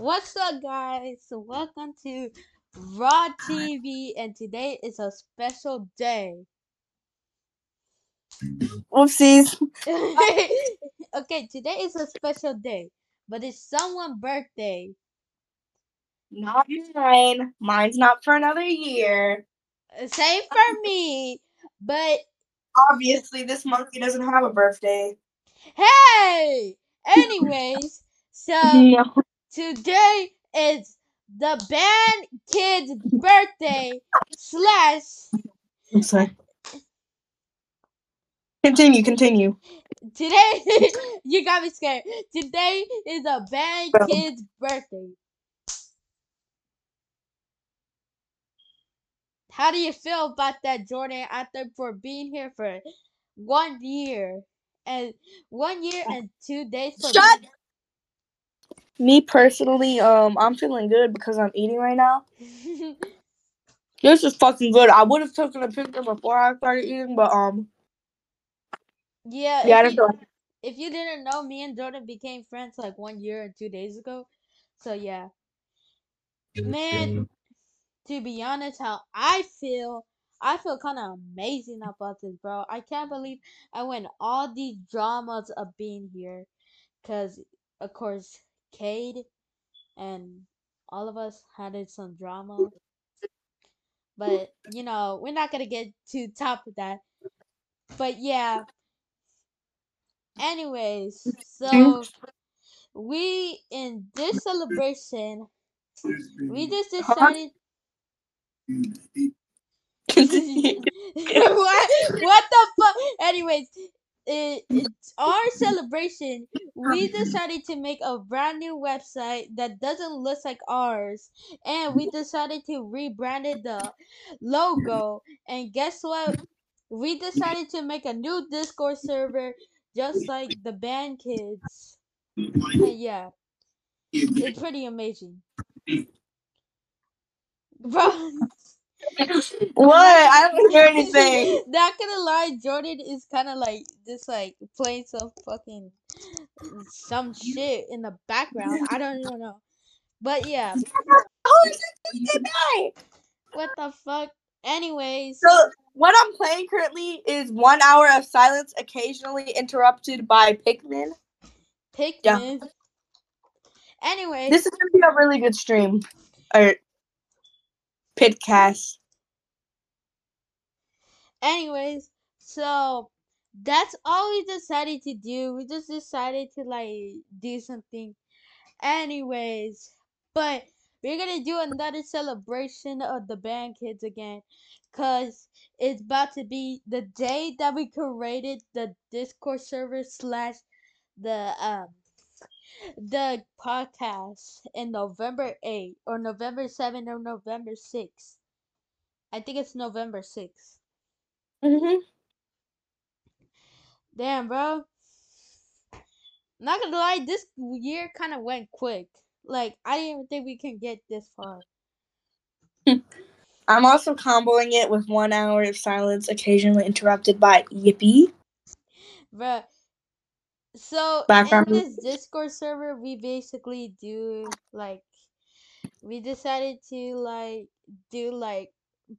What's up, guys? Welcome to Raw TV, and today is a special day. Whoopsies. okay, today is a special day, but it's someone's birthday. Not mine. Mine's not for another year. Same for me, but Obviously, this monkey doesn't have a birthday. hey! Anyways, so No. Today is the band kid's birthday slash I'm sorry. Continue, continue. Today, you got me scared. Today is a bad Bro. kid's birthday. How do you feel about that, Jordan? After for being here for one year and one year and two days for Shut- Me personally, um, I'm feeling good because I'm eating right now. This is fucking good. I would have taken a picture before I started eating, but um, yeah. yeah, if, don't you, if you didn't know, me and Jordan became friends like one year and two days ago. So yeah, man. to be honest, how I feel, I feel kind of amazing about this, bro. I can't believe I went all these dramas of being here, cause of course, Cade and all of us had it some drama, but you know we're not gonna get to top of that. But yeah. Anyways, so we in this celebration, we just decided. What? What the fuck? Anyways, it, it's our celebration. We decided to make a brand new website that doesn't look like ours, and we decided to rebrand it the logo. And guess what? We decided to make a new Discord server, just like the band kids. And yeah, it's pretty amazing, bro. What? I don't hear anything. Not gonna lie, Jordan is kind of like just like playing some fucking some shit in the background. I don't even know, but yeah, How is it just midnight? what the fuck? Anyways, So what I'm playing currently is one hour of silence, occasionally interrupted by Pikmin. Pikmin. Anyways, This is gonna be a really good stream. Or pitcast. anyways, so that's all we decided to do. We just decided to like do something. Anyways, but we're gonna do another celebration of the band kids again, cause it's about to be the day that we created the Discord server slash the um the podcast in November 8th or November 7th or November 6th. I think it's November 6th. Mm-hmm. Damn, bro. Not gonna lie, this year kind of went quick. Like, I didn't even think we can get this far. I'm also comboing it with one hour of silence, occasionally interrupted by Yippee. Bruh. So, Background in this Discord server, we basically do, like, we decided to, like, do, like,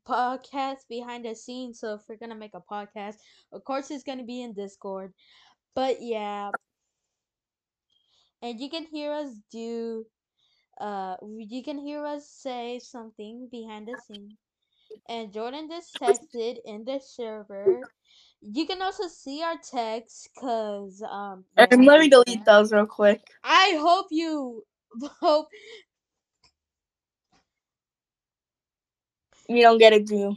podcasts behind the scenes. So, if we're gonna make a podcast, of course, it's gonna be in Discord. But, yeah. And you can hear us do, uh, you can hear us say something behind the scene. And Jordan just texted in the server. You can also see our text, cause um. And let me delete those real quick. I hope you hope You don't get it, do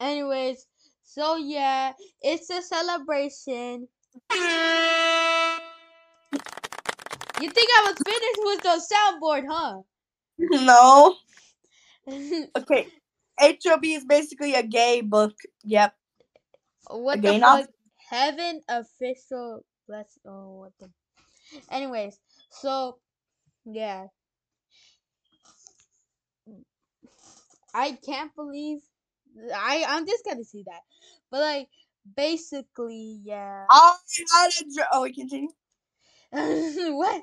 anyways. So yeah, it's a celebration. You think I was finished with the soundboard, huh? No. Okay. HOB is basically a gay book. Yep. What the fuck? Heaven official Let's. oh what the anyways, so yeah. I can't believe I I'm just gonna see that. But like basically yeah. Oh, I gotta dr- oh, wait, continue. what?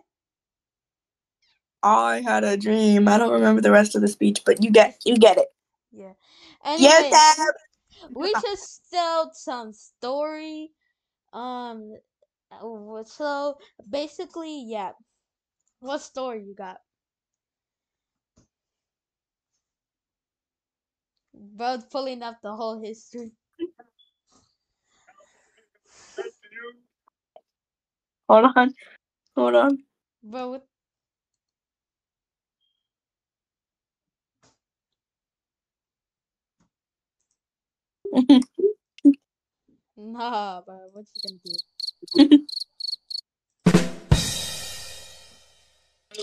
I had a dream. I don't remember the rest of the speech, but you get you get it. Yeah. Yes, Dad. We just tell some story. Um. uh, So basically, yeah. What story you got? Bro, pulling up the whole history. Hold on. Hold on. Bro, what? Nah, bro. What you gonna do?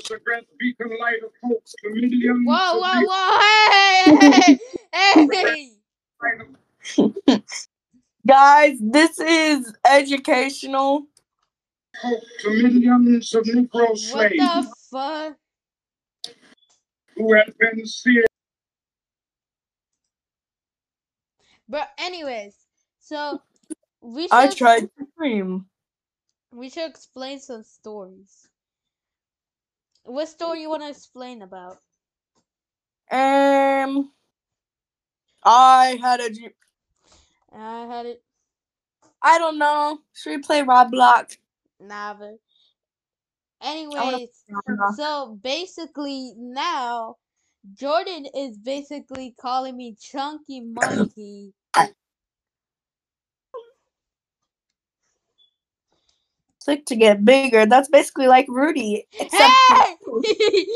the great beacon light of hope to millions Whoa, whoa, whoa! Hey, hey, hey! Guys, this is educational. to millions of Negro What the fuck? who had been seared But anyways, so we Should, I tried to dream. we should explain some stories. What story you want to explain about? Um, I had a dream. I had it. I don't know. Should we play Roblox? Nah, but anyways, so basically now Jordan is basically calling me chunky monkey. Click to get bigger. That's basically like Rudy. Except Hey!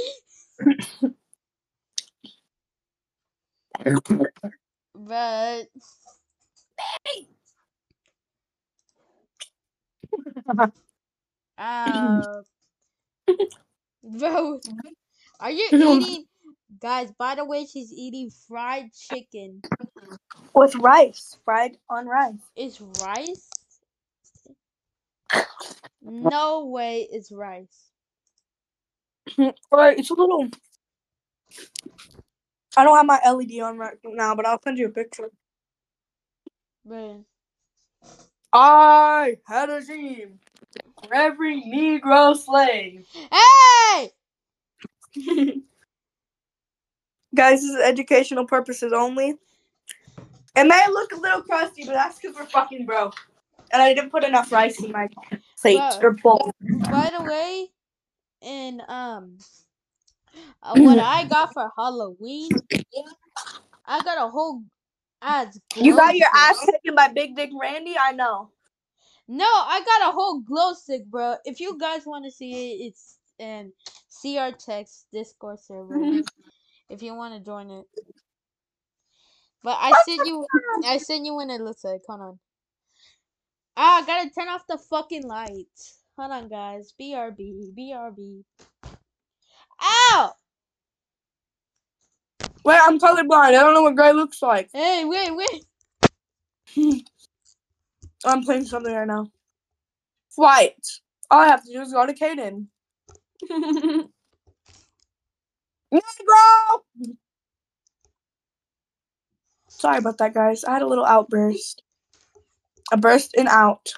but uh, bro, are you eating? Guys, by the way, she's eating fried chicken. with rice, fried on rice. It's rice? No way, it's rice. Right, it's a little. I don't have my LED on right now, but I'll send you a picture. Man. I had a dream for every Negro slave. hey, Guys, this is educational purposes only. It may look a little crusty, but that's because we're fucking broke. And I didn't put enough rice in my plate Bruh. or bowl. by the way, in um, uh, what I got for Halloween, I got a whole ass. You got your glow ass taken by Big Dick Randy? I know. No, I got a whole glow stick, bro. If you guys want to see it, it's in CR Text Discord server. if you want to join it. But I sent you, I sent you when it looks like. Hold on. Ah, I gotta turn off the fucking lights. Hold on, guys. BRB, BRB. Ow! Wait, I'm colorblind. I don't know what gray looks like. Hey, wait, wait. I'm playing something right now. White. All I have to do is go to Caden. Negro! Sorry about that, guys. I had a little outburst. A burst and out.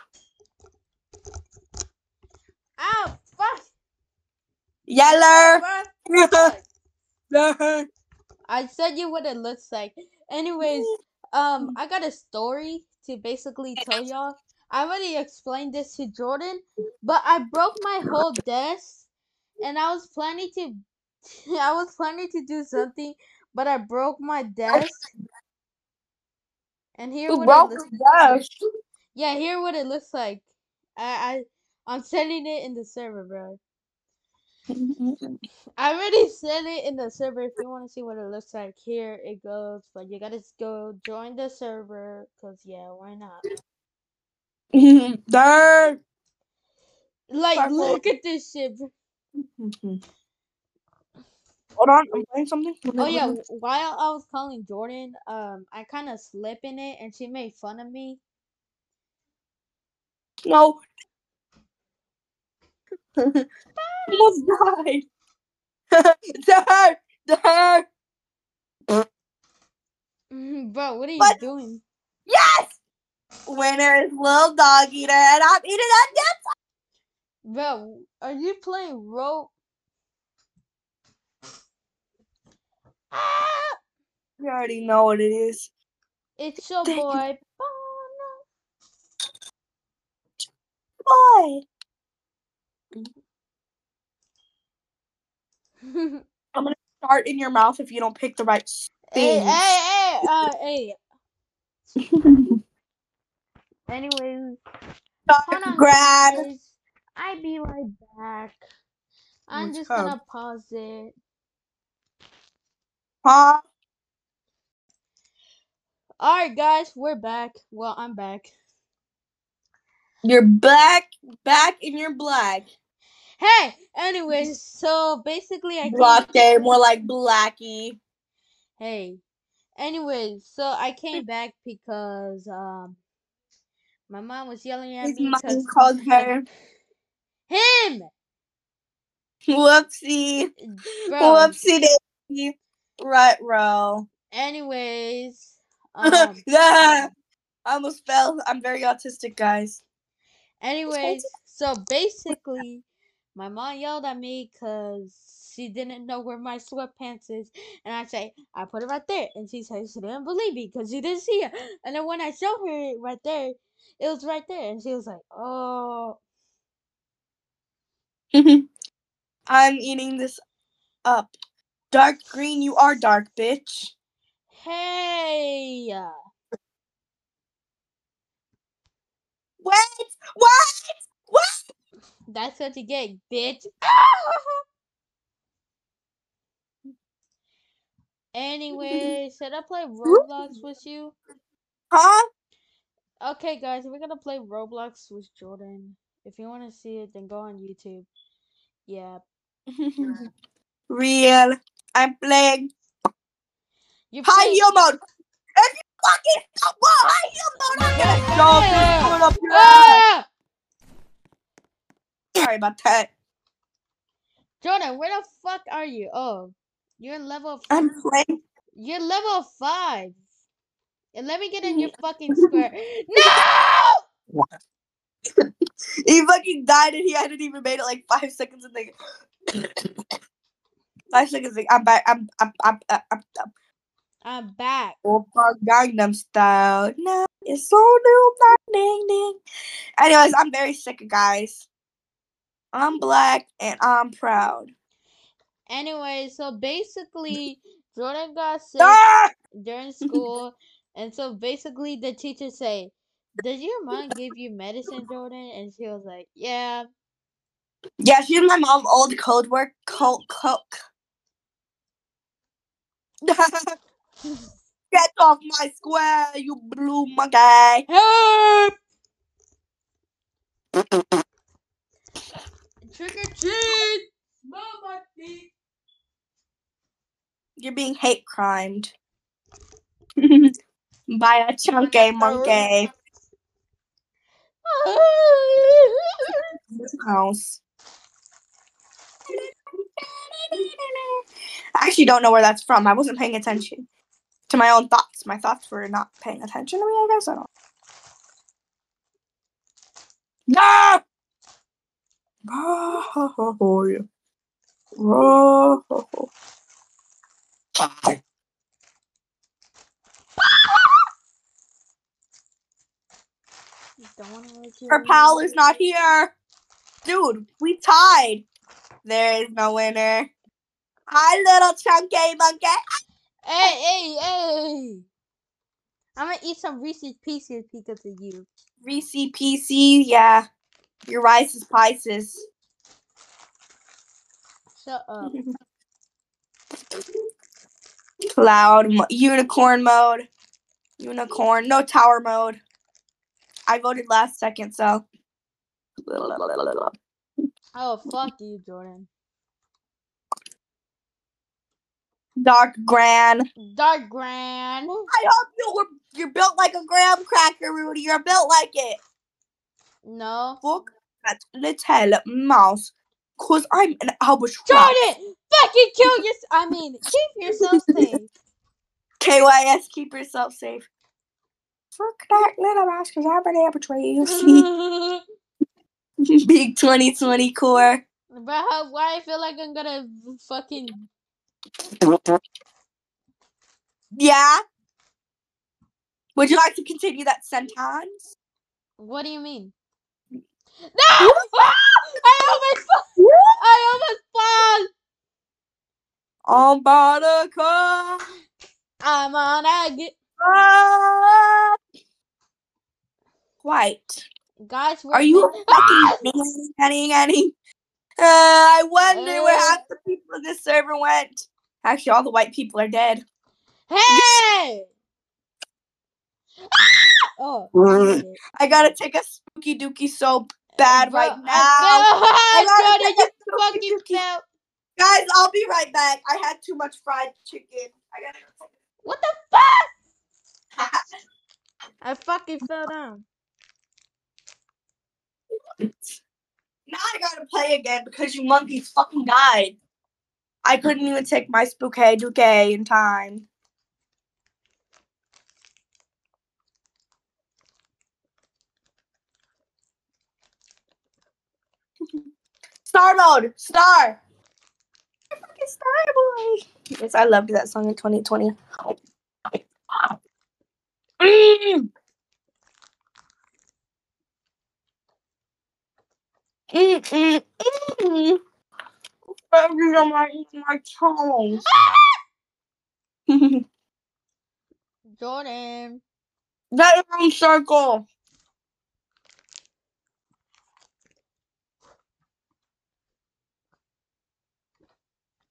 Ow! Fuck! Yeller! Fuck. Yeller! I said you what it looks like. Anyways, um, I got a story to basically tell y'all. I already explained this to Jordan, but I broke my whole desk, and I was planning to, I was planning to do something, but I broke my desk. And here what broke it looks, the desk? yeah, here what it looks like. I, I, I'm sending it in the server, bro. I already sent it in the server. If you want to see what it looks like, here it goes. But you gotta go join the server, cause yeah, why not? There. Like, look at this shit. Hold on, I'm playing something. Oh yeah, while I was calling Jordan, um, I kind of slipped in it, and she made fun of me. No. Almost died. there, there. Bro, what are you What? doing? Yes. Winner is little dog eater, and I'm eating that dip. Bro, are you playing rope? Ah! You already know what it is. It's your Dang boy. Bono. Boy. I'm gonna start in your mouth if you don't pick the right thing. hey, hey, hey, uh, hey. Anyways, Grad. I be right back. I'm What's just up? gonna pause it. Huh? All right, guys, we're back. Well, I'm back. You're black, back in your black. Hey, anyways, so basically, I came. Black day, more like blacky. Hey, anyways, so I came back because um, my mom was yelling at His me mom because called her. him, Whoopsie. bro. Whoopsie daisy. Right, row. Anyways, um, yeah. I almost fell. I'm very autistic, guys. anyways, so basically, my mom yelled at me because she didn't know where my sweatpants is, and I say I put it right there, and she says, she didn't believe me because she didn't see it, and then when I showed her it right there, it was right there, and she was like, "Oh, I'm eating this up. Dark green, you are dark, bitch. hey." What? What? What? That's what you get, bitch. anyway, should I play Roblox with you? Huh? Okay, guys, we're gonna play Roblox with Jordan. If you want to see it, then go on YouTube. Yeah, Real. I'm playing you high heel mode. If you fucking stop whoa, high heel mode, I'm gonna jump and pull up your ass. Ah! Sorry about that. Jordan, where the fuck are you? Oh, you're level. F- I'm playing. you're level five. And let me get in your fucking square. No! He fucking died and he hadn't even made it like five seconds and they five seconds like I'm back I'm I'm I'm I'm, I'm, I'm I'm back. Oppa Gangnam Style. No, it's so new, ding ding. Anyways, I'm very sick, guys. I'm black and I'm proud. Anyway, so basically, Jordan got sick Ah! during school, and so basically the teacher say, "Did your mom give you medicine, Jordan?" And she was like, "Yeah." Yeah, she's my mom old code work, coke coke. Get off my square, you blue monkey. Help! Trick or treat! Smell my feet. You're being hate crimed. By a chunky monkey. This house. I actually don't know where that's from. I wasn't paying attention to my own thoughts. My thoughts were not paying attention to me, I guess. I don't No! Oh. Oh. Wanna Her pal is not here. Dude, we tied. There is no winner. Hi, little chunky monkey. Hey, hey, hey! I'm gonna eat some Reese's Pieces because of you. Reese PC, yeah. Your Rice's Pisces. Shut up. Cloud, mo- unicorn mode. Unicorn, no tower mode. I voted last second, so. Oh, fuck you, Jordan. Dark Gran. Dark Gran. I hope you were you're built like a graham cracker, Rudy. You're built like it. No. Fuck that little mouse. Cause I'm an albatross. Jordan! Fucking kill your. I mean, keep yourself safe. KYS, keep yourself safe. Fuck that little mouse, cause I'm an albatross. Big 2020 core. But how, why I feel like I'm gonna fucking Yeah. Would you like to continue that sentence? What do you mean? No! Ah! I almost fall! I almost fall! On board a car. I'm on a get. White. Guys. Are you fucking Annie Annie? Uh, I wonder where half the people in this server went. Actually, all the white people are dead. Hey! Ah! Oh, I. I gotta take a spooky dookie so bad Bro, right I now. I gotta Jordan, take a spooky dookie. Guys, I'll be right back. I had too much fried chicken. I gotta What the fuck? I fucking fell down. Now I gotta play again because you monkeys fucking died. I couldn't even take my spooky dookie in time. Star mode, star. Fucking star boy. Yes, I loved that song in 2020. Mm. Mm, mm, mm. Baby, on my, my toes. Jordan. that round circle.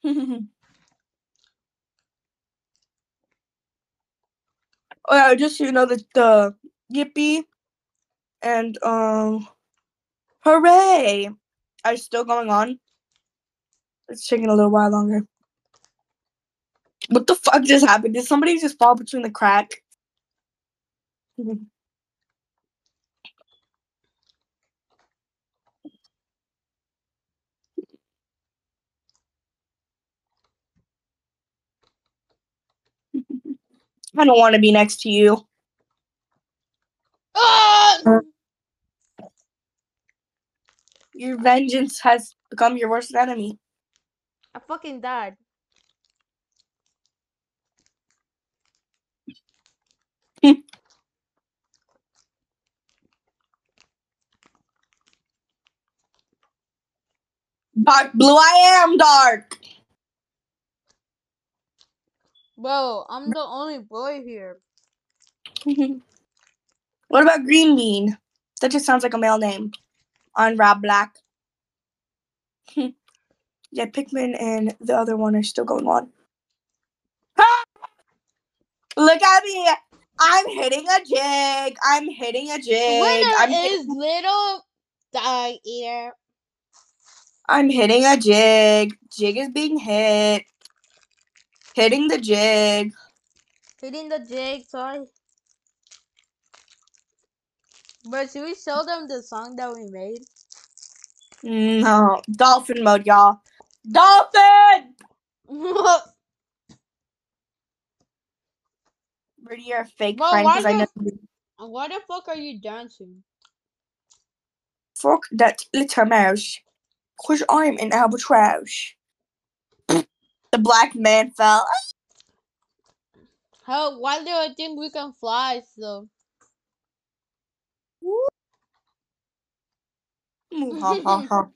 oh yeah, just so you know that the Yippee and um Hooray are you still going on. It's taking a little while longer. What the fuck just happened? Did somebody just fall between the crack? I don't want to be next to you. Ah! Your vengeance has become your worst enemy. I fucking died. Dark blue, I am dark. Bro, I'm the only boy here. what about Green Bean? That just sounds like a male name. On Rob Black. yeah, Pikmin and the other one are still going on. Look at me. I'm hitting a jig. I'm hitting a jig. Winner I'm, is little dog eater. I'm hitting a jig. Jig is being hit. Hitting the jig. Hitting the jig, sorry. But should we show them the song that we made? No. Dolphin mode, y'all. Dolphin! Brady, you're a fake Well, friend because I know the- Why the fuck are you dancing? Fuck that little mouse. Cause I'm an albatross. the black man fell. How? Why do I think we can fly? So Ooh, ha, ha, ha.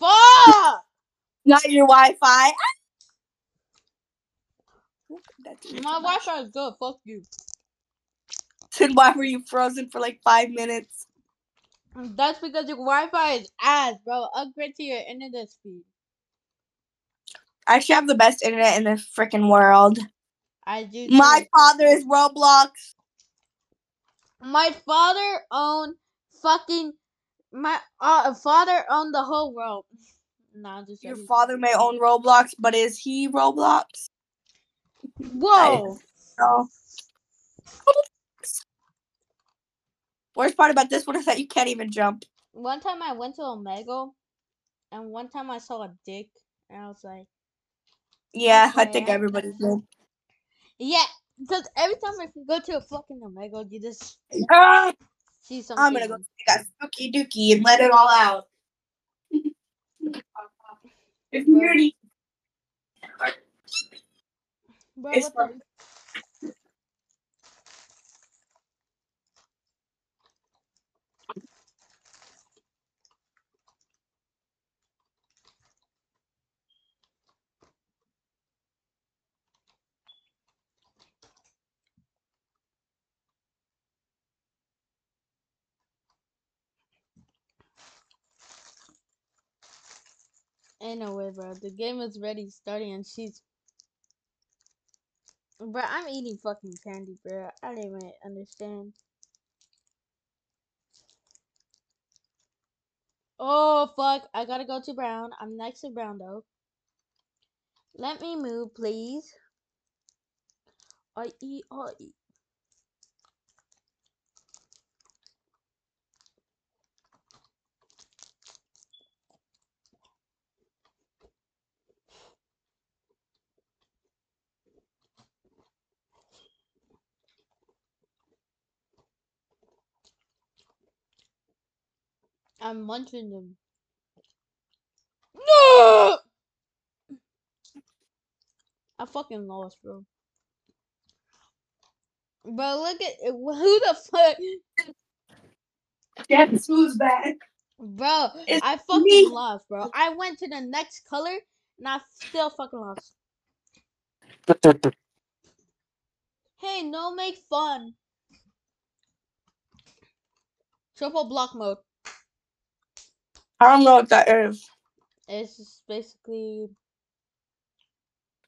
fuck! Not your Wi-Fi. My Wi-Fi is good. Fuck you. Then why were you frozen for like five minutes? That's because your Wi-Fi is ass, bro. Upgrade to your internet speed. I actually have the best internet in the freaking world. I do. My too. father is Roblox. my father owned fucking my uh father owned the whole world. No, I'm just Your joking. father may own Roblox, but is he Roblox? Whoa! No. Worst part about this one is that you can't even jump. One time I went to Omegle, and one time I saw a dick, and I was like, Yeah, I think Okay. everybody did. Yeah, because every time I go to a fucking Omegle, you just Ah, see something. I'm gonna go take a spooky dookie and let it all out. It's nerdy. Bro, It's what Ain't no way, bro. The game is ready, starting, and she's. Bro, I'm eating fucking candy, bro. I don't even understand. Oh, fuck. I gotta go to Brown. I'm next to Brown, though. Let me move, please. I eat, I eat. I'm munching them. No! I fucking lost, bro. Bro, look at who the fuck, Guess who's back? bro. It's I fucking me. lost, bro. I went to the next color and I still fucking lost. Hey, no make fun. Triple block mode. I don't know what that is. It's just basically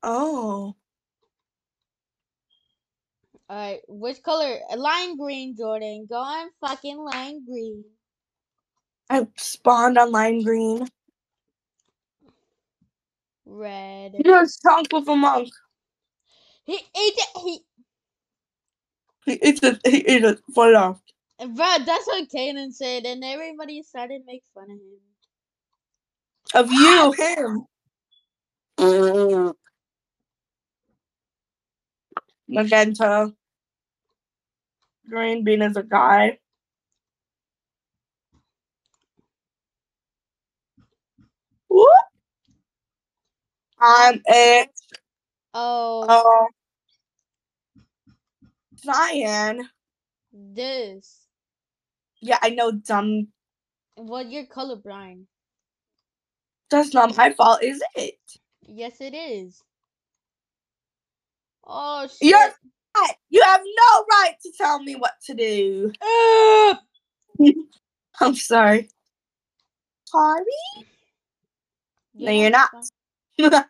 Oh. alright. Which color? Lime green, Jordan. Go on fucking lime green. I spawned on lime green. Red. You're a skunk with a monk. He ate it. He, He ate it. He ate it. Full off. bro. That's what Kanan said, and everybody started to make fun of him. Of you, him. Mm. Magenta. Green bean is a guy. Whoop. I'm a Oh, uh, cyan. this. Yeah, I know, dumb. Well, you're colorblind. That's not my fault, is it? Yes, it is. Oh shit. You're right. You have no right to tell me what to do. Ah! I'm sorry. Sorry? No, you're not.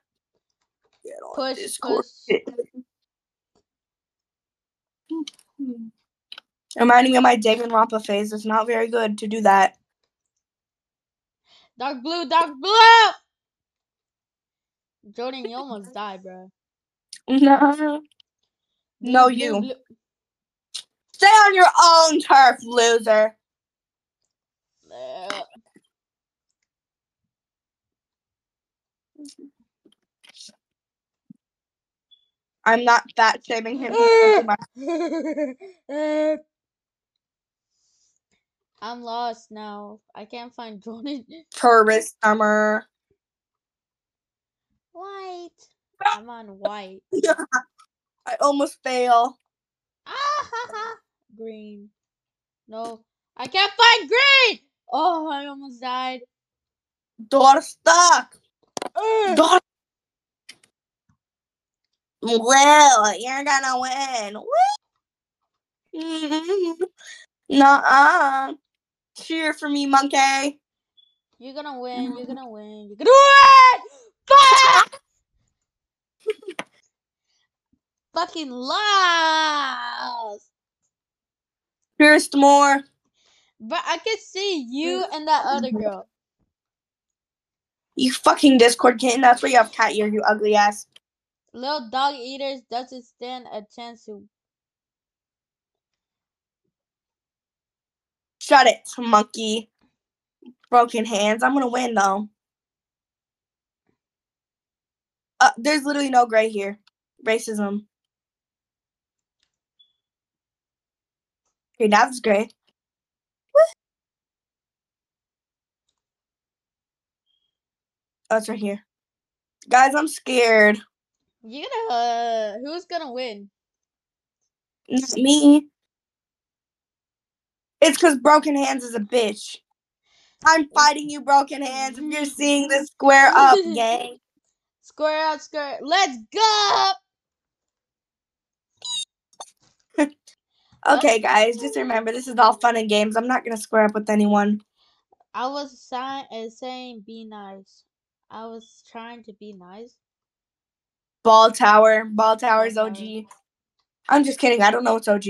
Push, push. Reminding me of my Danganronpa phase. It's not very good to do that. Dark blue, dark blue. Jordan, you almost died, bro. No. Blue, No, blue, you. blue. Stay on your own turf, loser. Uh, I'm not fat shaming him. I'm lost now. I can't find Jordan. Tourist summer. White. I'm on white. I almost fail. Ah ha ha. Green. No. I can't find green. Oh, I almost died. Door stuck. Door. Well, you're gonna win. Woo. Nuh-uh. Cheer for me, monkey. You're gonna win. You're gonna win. You're gonna win. Fuck! Fucking lost. To more. But I can see you and that other girl. You fucking Discord kitten. That's where you have cat ear, you ugly ass. Little dog eaters doesn't stand a chance to. Shut it, monkey. Broken hands. I'm gonna win though. Uh, there's literally no gray here. Racism. Okay, that's gray. Oh, it's right here. Guys, I'm scared. You gonna uh, who's gonna win? Not me. It's because Broken Hands is a bitch. I'm fighting you, Broken Hands. If you're seeing this, square up, gang. Square up, square. Let's go. Okay, guys, just remember this is all fun and games. I'm not gonna square up with anyone. I was sign uh, saying be nice. I was trying to be nice. Ball Tower. Ball Tower's Tower. OG. I'm just kidding. I don't know what's OG.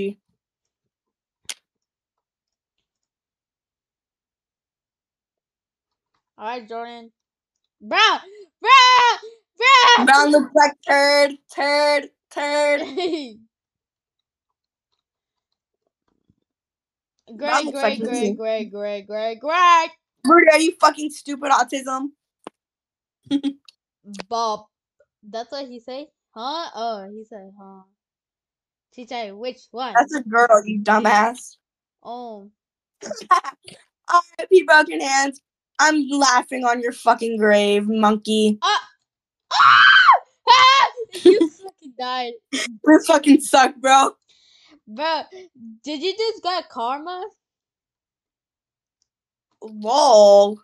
All right, Jordan. Brown, brown, brown. Brown looks like turd, turd, turd. Greg, like Greg. Greg, Greg, Greg, Greg, Greg. Rudy, are you fucking stupid autism? Bob. That's what he say? Huh? Oh, he said, huh. She said, which one? That's a girl, you dumbass. oh. R.I.P. Broken Hands. I'm laughing on your fucking grave, monkey. Ah! Ah! you fucking died. You fucking suck, bro. Bro, did you just get karma? Lol.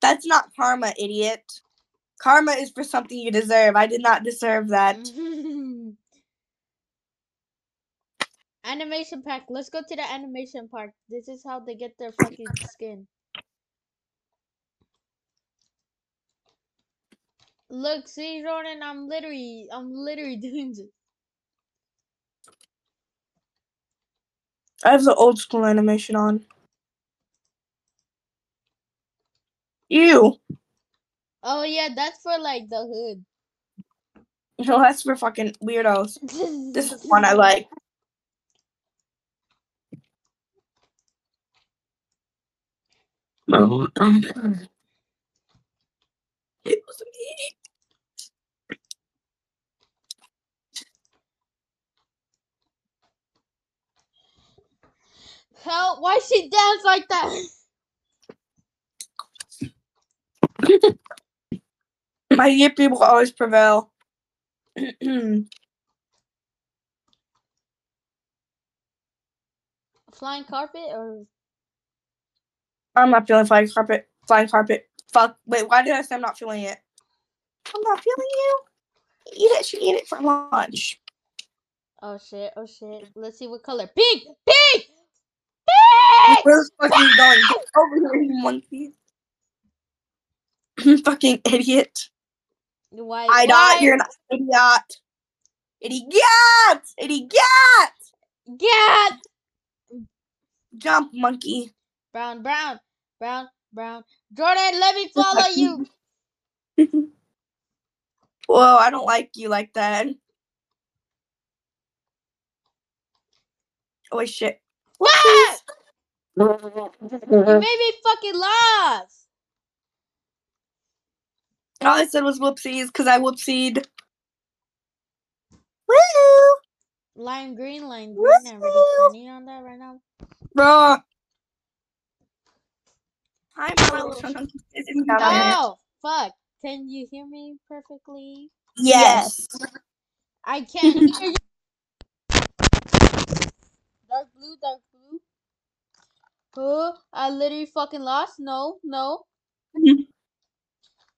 That's not karma, idiot. Karma is for something you deserve. I did not deserve that. animation pack. Let's go to the animation park. This is how they get their fucking skin. Look, see, Jordan, I'm literally, I'm literally doing this. I have the old school animation on. Ew. Oh yeah, that's for like the hood. No, that's for fucking weirdos. This is one I like. It was me. Hell, why she dance like that? My yippee will always prevail. Flying carpet or I'm not feeling flying carpet. Flying carpet. Fuck. Wait, why did I say I'm not feeling it? I'm not feeling you. Eat it. She eat it for lunch. oh shit, oh shit. Let's see what color. Pink, pink, pink. Where's fucking going? Get over here, you monkey. fucking idiot. Why? I not. You're an idiot. Idiot. Idiot. Get Jump, monkey. brown, brown, brown, brown. Jordan, let me follow you. Whoa, I don't like you like that. Oh shit. What? You made me fucking lost. All I said was whoopsies because I whoopsied. Woo! Lime green, lime green. Woo! I'm already turning on that right now. Bro. Hi, my little chunky isn't down on it. Oh, fuck. Can you hear me perfectly? Yes. I can't hear you. Dark blue, dark blue. Oh, I literally fucking lost. No, no.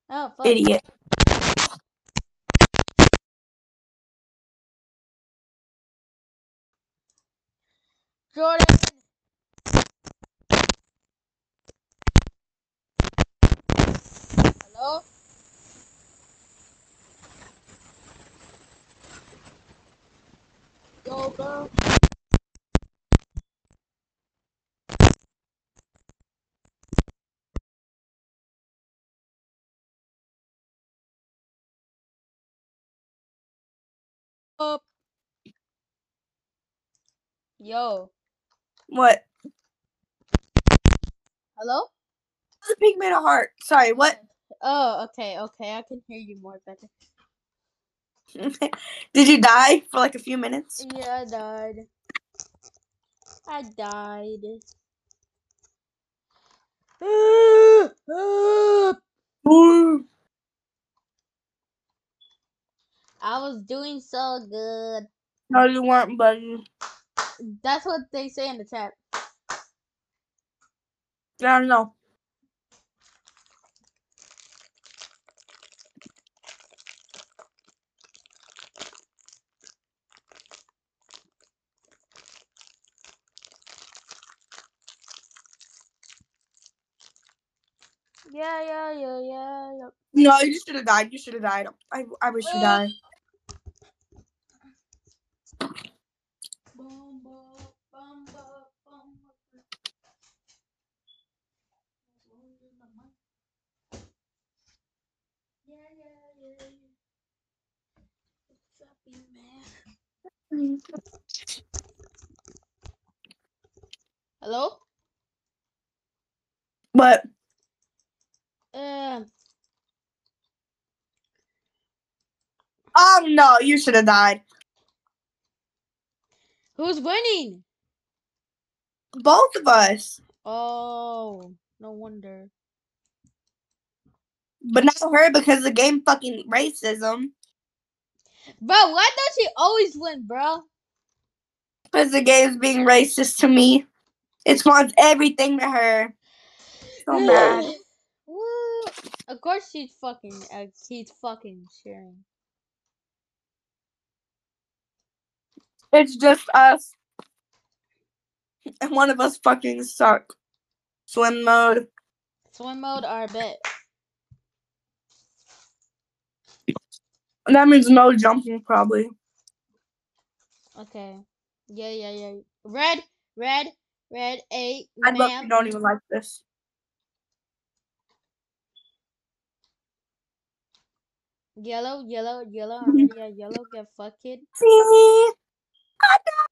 Oh, fuck. Idiot. Jordan. Hello? Go, bro. Up. Yo. What? Hello? The pig made a heart. Sorry, what? Oh, okay, okay. I can hear you more better. Did you die for like a few minutes? Yeah, I died. I died. I was doing so good. No, you weren't, buddy. That's what they say in the chat. I don't know. Yeah, yeah, yeah, yeah, yeah. No, you should have died. You should have died. I, I wish you died. Bum, bum, bum, bum, bum. Yeah, yeah, yeah, yeah. What's up, you man? Hello? But Um, oh no, you should have died. who's winning? Both of us. Oh, no wonder. But not her because the game fucking racism. Bro, why does she always win, bro? Because the game's being racist to me. It wants everything to her. So mad. Of course she's fucking uh, he's fucking sharing. It's just us. And one of us fucking suck. Swim mode. Swim mode or a bit. And that means no jumping probably. Okay. Yeah, yeah, yeah. Red, red, red, eight, I love you don't even like this. Yellow, yellow, yellow. I'm ready at yellow. Get fucked. See? I know.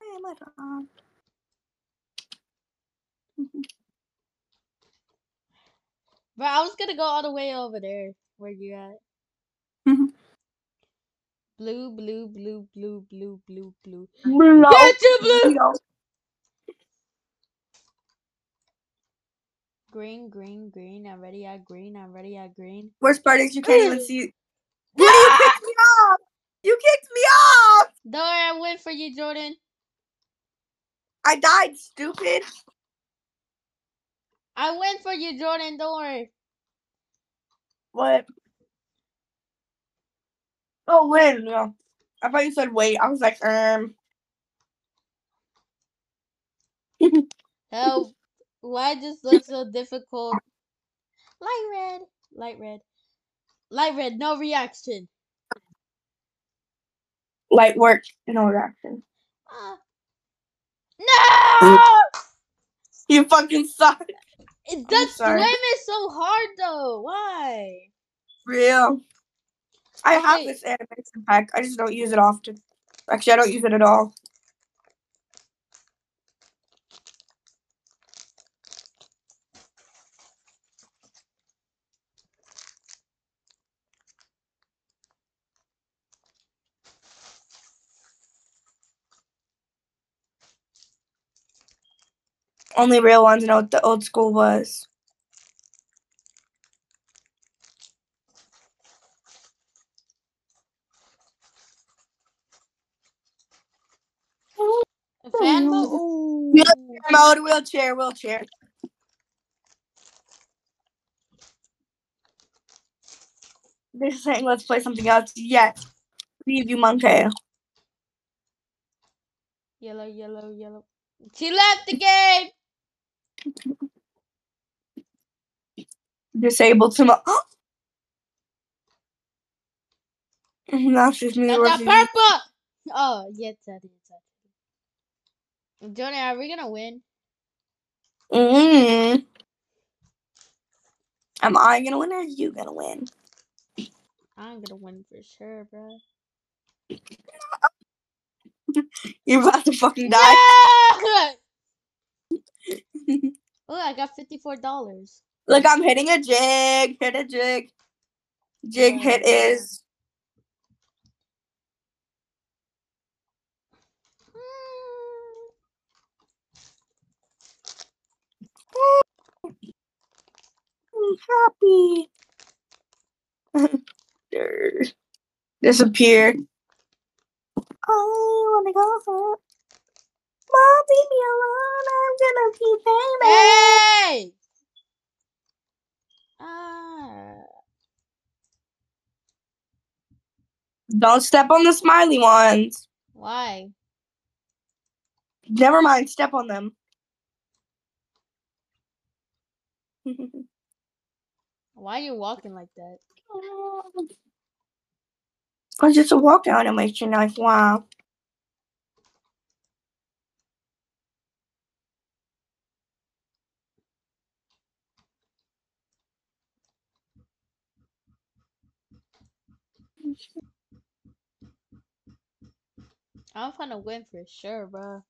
Hey, my dog. Bro, I was gonna go all the way over there. Where you at? Mhm. Blue, blue, blue, blue, blue, blue, blue. Get to blue. Blow. Green, green, green. I'm ready at green. I'm ready at green. Worst part is you can't even see. Dude, you kicked me off. You kicked me off. Don't worry, I win for you, Jordan. I died, stupid. I win for you, Jordan. Don't worry. What? Oh, win. No. I thought you said wait. I was like, um. Help. Why just look so difficult? Light red. Light red. Light red. No reaction. Light work. No reaction. Ah. No! You fucking suck. That swim is so hard though. Why? Real. I have this animation pack. I just don't use it often. Actually, I don't use it at all. Only real ones know what the old school was. A fan mode? Ooh. Yeah. Mode, wheelchair, wheelchair. They're saying let's play something else. Yes. Leave you monkey. Yellow, yellow, yellow. She left the game. Disabled to mo- Now she's me Got that purple. Oh, yes, that is. Jordan, are we gonna win? Mm. Am I gonna win or are you gonna win? I'm gonna win for sure, bro. You're about to fucking die. oh, I got fifty-four dollars. Look, I'm hitting a jig. Hit a jig. Jig Yeah. hit is. I'm happy. Disappear. I wanna go home. Mom, leave me alone. I'm gonna be famous. Hey! Ah. Don't step on the smiley ones. Why? Never mind, step on them. Why are you walking like that? It's just a walk animation. Like, wow. I'm gonna win for sure, bro.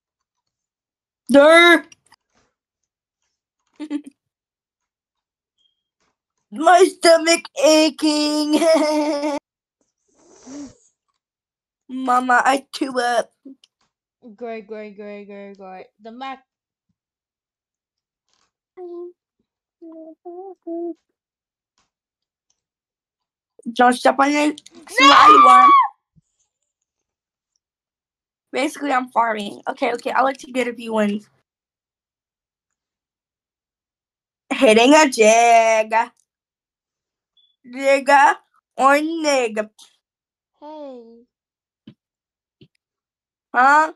There. My stomach aching. Mama, I threw up. Great, great, great, great, great. The Mac. Don't step on the slimy one. Basically, I'm farming. Okay, okay. I like to get a few wins. Hitting a jig. Jigga or nig. Hey. Huh?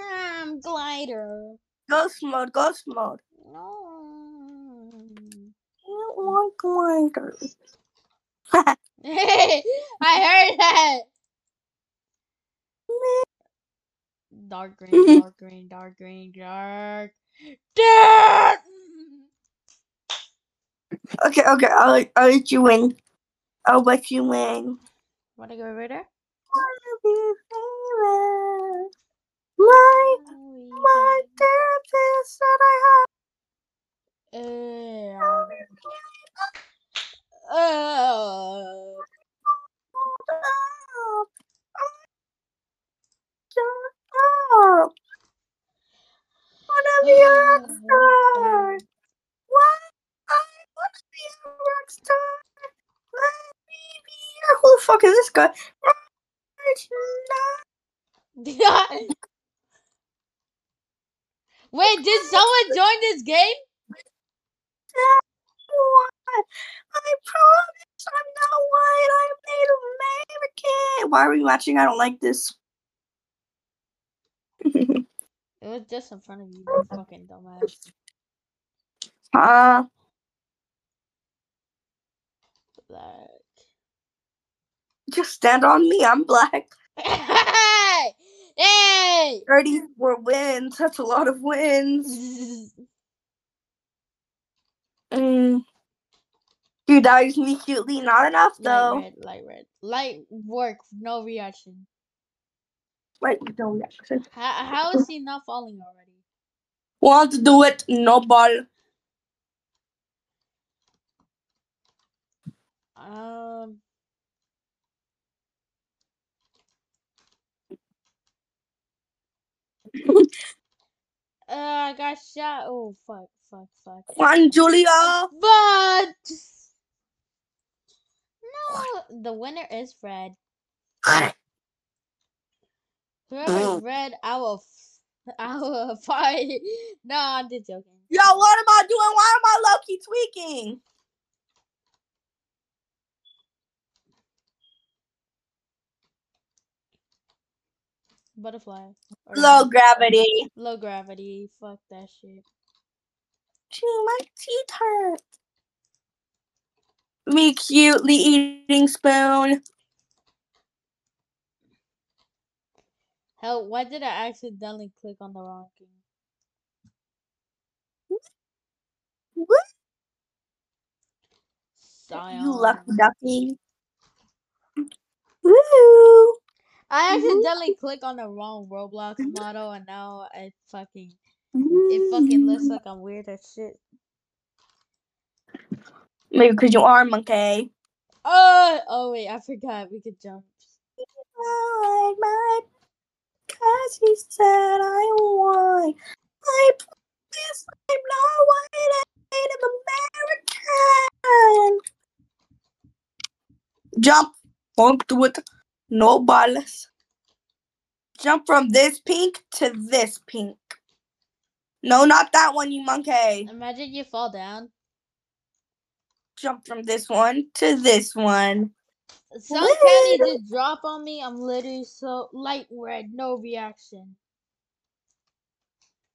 I'm glider. Ghost mode, ghost mode. No. I don't want glider. I heard that. Dark green, dark green, dark green, dark. Dark. Okay, okay. I'll, let- I'll let you win. I'll let you win. Wanna go over there? Wanna be famous. My, my therapist said I have. uh, Shut up. Wanna be a rock star. What? I wanna be a rock star. Let me be a- Who the fuck is this guy? Wait, did someone join this game? I promise I'm not white. I'm Native American. Why are we watching? I don't like this. It was just in front of you, you fucking dumbass. Uh, Black. just stand on me. I'm black. Hey! Hey! 34 wins. That's a lot of wins. Mm. Dude, that is me cutely. Not enough, though. light red, light red. Light work, no reaction. Wait, no reaction. How, how is he not falling already? Want to do it? No ball. Um. Uh, I got shot. Oh fuck, fuck, fuck. Juan Julia. But no, the winner is Fred. Whoever is red, I will, f- I will fight. No, I'm just joking. Yo, what am I doing? Why am I low key tweaking? Butterfly. or Low gravity. Low gravity. Fuck that shit. Gee, my teeth hurt. Me cutely eating spoon. Hell, why did I accidentally click on the wrong thing? What? You lucky ducky. Woo! I accidentally click on the wrong Roblox mm-hmm. model and now I fucking it fucking mm-hmm. looks like I'm weird as shit. Maybe because you are a monkey. Oh, oh wait, I forgot we could jump. Cause he said I won. I promise I'm not white I'm Native flying. Jump. Bumped with no balls. Jump from this pink to this pink. No, not that one, you monkey. Imagine you fall down. Jump from this one to this one. Some candy just drop on me. I'm literally so light red, no reaction.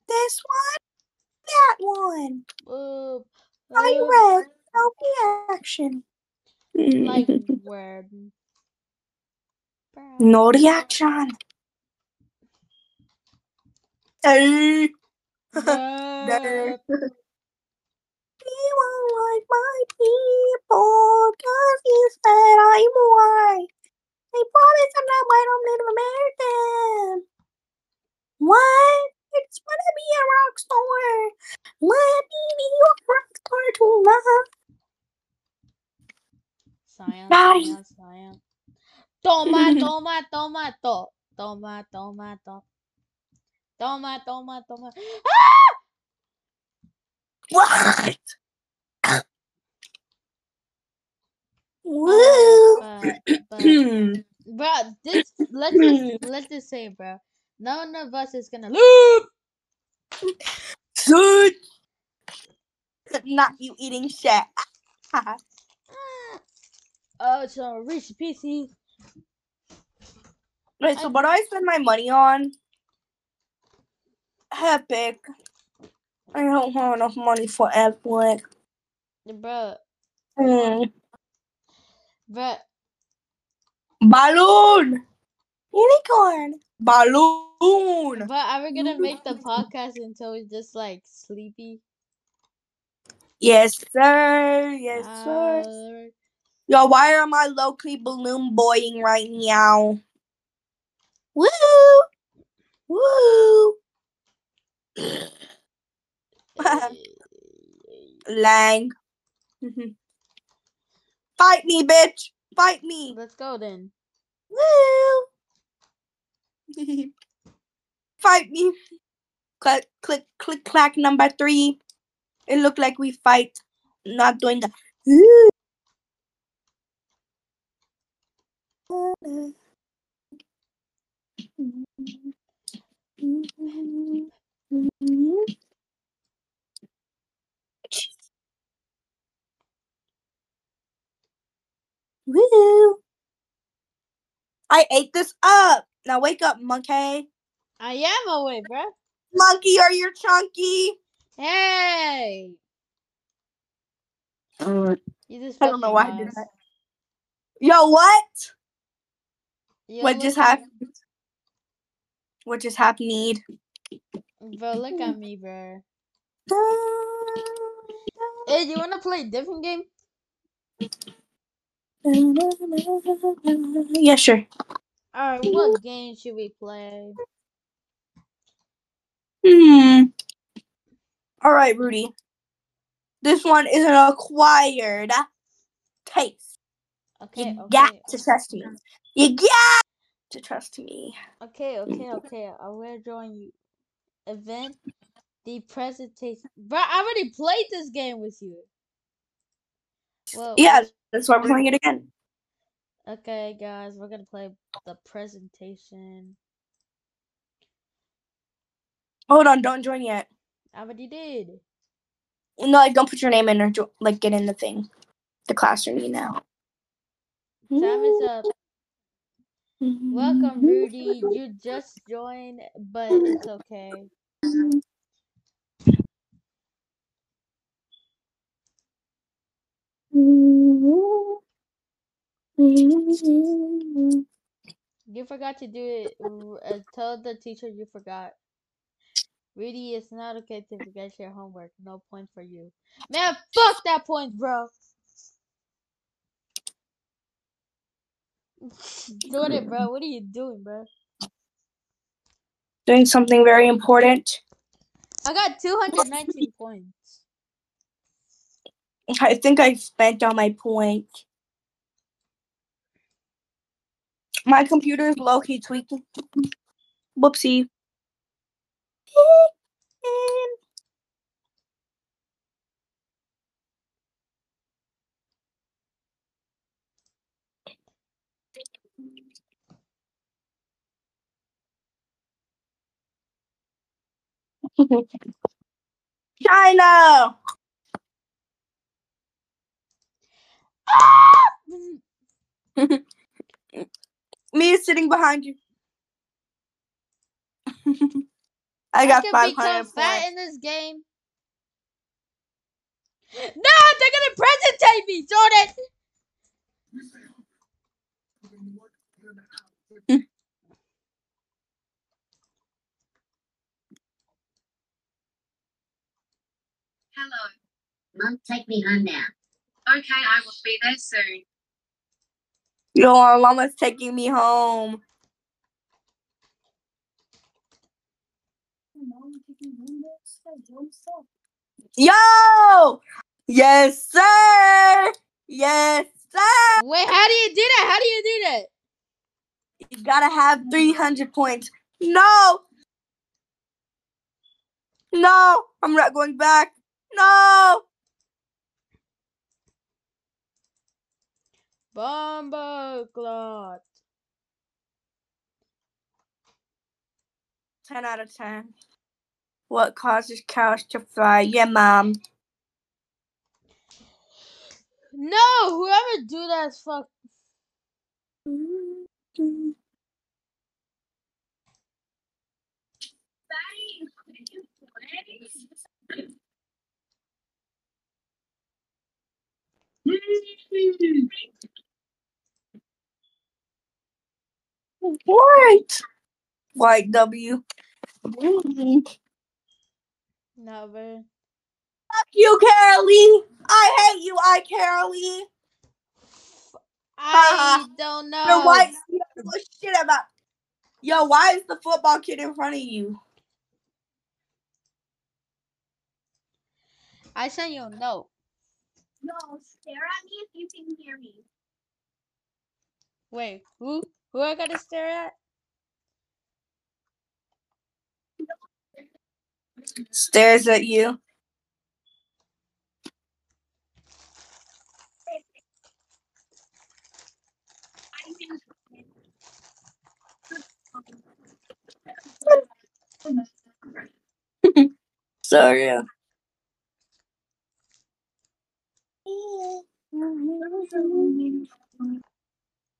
This one. That one. Boop. I boop, read. No reaction. Light red. no reaction. Hey. Like my people because he said I'm white. They promise I'm not white, I'm Native American. What? I just want to be a rock star. Let me be a rock star tonight. Science, Daddy. science, science. Toma, toma, toma, to. Toma, toma, to. Toma, toma, toma. What? Woo! But, but, bro, this let's just let's just say, bro, none of us is gonna lose. Good. Not you eating shit. Oh, so Reese PC. Wait, so what do I spend my money on? Epic. I don't have enough money for Epic. Bro, Hmm. Bro, Balloon. Unicorn. Balloon. but are we gonna make the podcast until we're just like sleepy? Yes, sir. Yes, sir. Uh, Yo, why am I low key balloon boying right now? Woo! Woo! Lang. Fight me, bitch. Fight me. Let's go then. Woo! fight me. Click, click, click, clack number three. It looked like we fight. Not doing the. Woo! I ate this up. Now wake up, monkey. I am away, bro. Monkey, are you chunky? Hey, I you just. don't know why I did that. Yo, what? Yo, what just happened? What just happened? Bro, look at me, bro. Hey, you wanna play a different game? Yeah, sure. Alright, what game should we play? Hmm. All right, Rudy. This one is an acquired taste. Okay, you got to trust me. You got to trust me. okay, okay, okay. I will join you. Event, the presentation. Bro, I already played this game with you. Well, Yeah, that's why we're playing it again. okay, guys, we're gonna play the presentation. Hold on, don't join yet. I already did. No, like don't put your name in or jo- like get in the thing, the classroom now. Time is up. Mm-hmm. Welcome, Rudy. You just joined, but it's okay. You forgot to do it. Uh, tell the teacher you forgot. Rudy, it's not okay to forget your homework. No point for you. Man, fuck that point, bro. Doing it, bro. What are you doing, bro? Doing something very important. I got 219 points. I think I spent all my points. My computer is low key tweaking. Whoopsie. China! Me is sitting behind you. I got can five become fat in this game. No, they're gonna presentate me, Jordan. Hello. Mum, take me home now. Okay, I will be there soon. Yo, our mama's taking me home. Yo! Yes, sir! Yes, sir! Wait, how do you do that? How do you do that? You gotta have 300 points. No! No! I'm not going back. No! Bomba clot. 10 out of 10. What causes cows to fly? Yeah, mom. No, whoever do that is fuck. What? White W. Never. Fuck you, Carolee. I hate you, I Carolee. I don't know. You're white. You know shit about. Yo, why is the football kid in front of you? I sent you a note. No, stare at me if you can hear me. Wait, who? Who I gotta stare at? Stares at you. So yeah.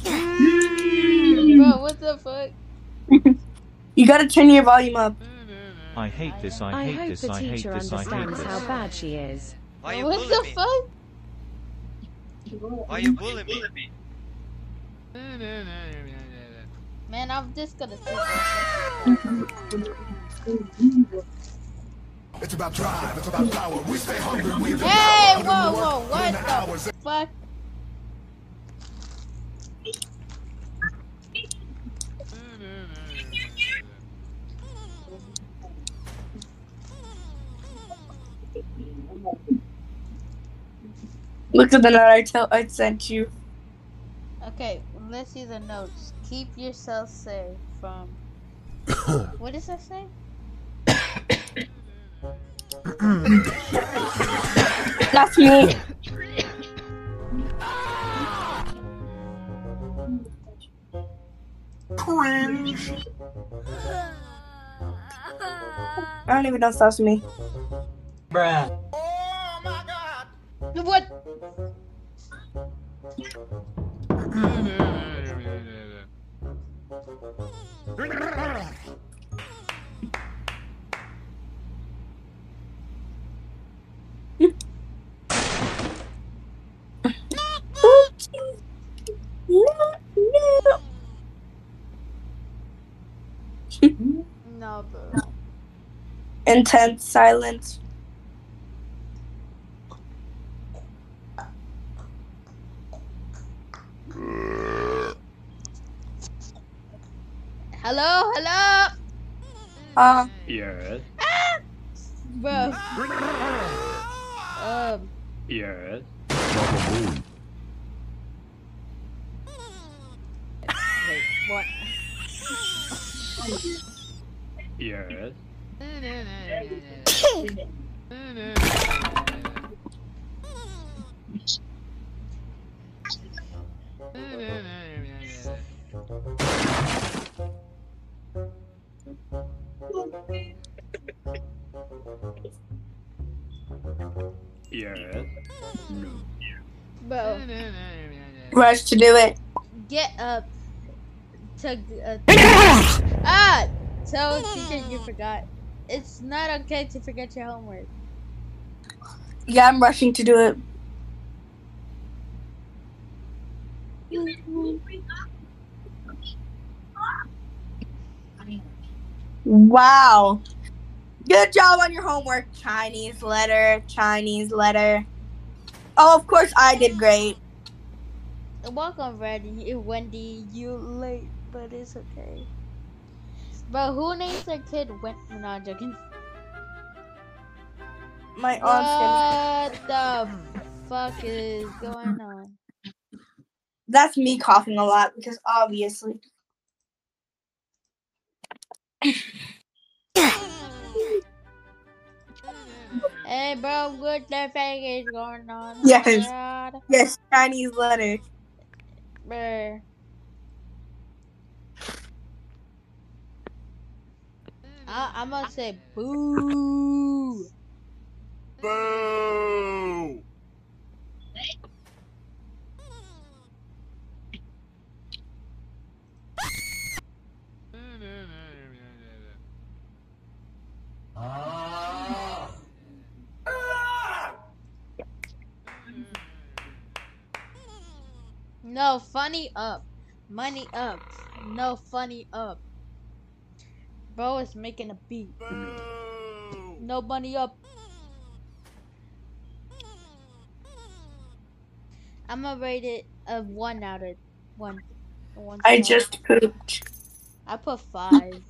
Mm. Bro, what the fuck? You gotta turn your volume up. I hate this, I I hate hope this, the I hate teacher this, I hate understands this. how bad she is. Why you what the me? fuck? Why you bullying me? Man, I'm just gonna sit. It's about drive, it's about power. We stay hungry, we Hey, whoa, whoa, what the fuck? Look at the note I tell I sent you. Okay, let's see the notes. Keep yourself safe from. what does that say? That's me. Cringe. I don't even know if that's me. My What? Intense silence. Hello, hello. Uh, Yes. Bro. Um. Yes. Wait. What? Yes. Yes. No. Bro. Rush to do it. Get up. To uh, ah. Tell teacher you forgot. It's not okay to forget your homework. Yeah, I'm rushing to do it. Wow. Good job on your homework. Chinese letter, Chinese letter. Oh, of course I did great. Welcome, Reddy. Wendy, you late, but it's okay. But who names their kid Wen? No, I'm joking. My aunt. What the fuck is going on? That's me coughing a lot because obviously. Hey, bro, what the fuck is going on? Yes. God, Yes, Chinese letter. bruh. I, I'm gonna say boo. Boo! Ah! No, funny up. Money up. No, funny up. Bro is making a beat. Boo! No money up. I'm gonna rate it a one out of one. One I just pooped. I put five.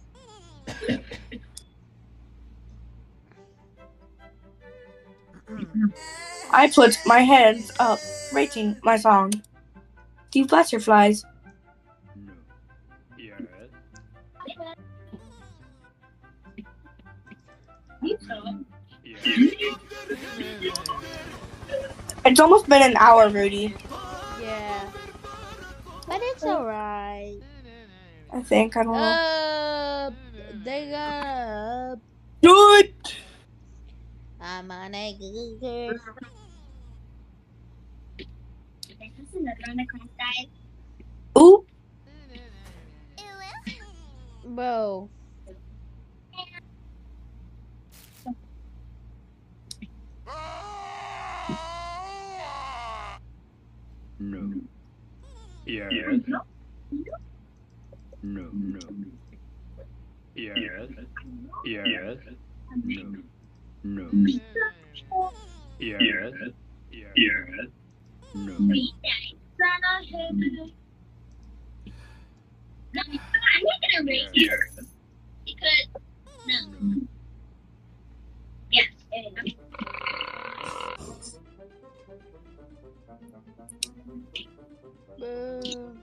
I put my hands up, rating my song. Steve Butterflies. No. Yes. Yes. It's almost been an hour, Rudy. Yeah. But it's alright. I think. I don't know. Uh, they got. Good. I'm on a Google. Ooh. Bro. No. Yes. No. No. Yes. Yes. No. No. Yes. Yes. No. I'm not gonna rate you Yes. because no. Yes. and- Boo.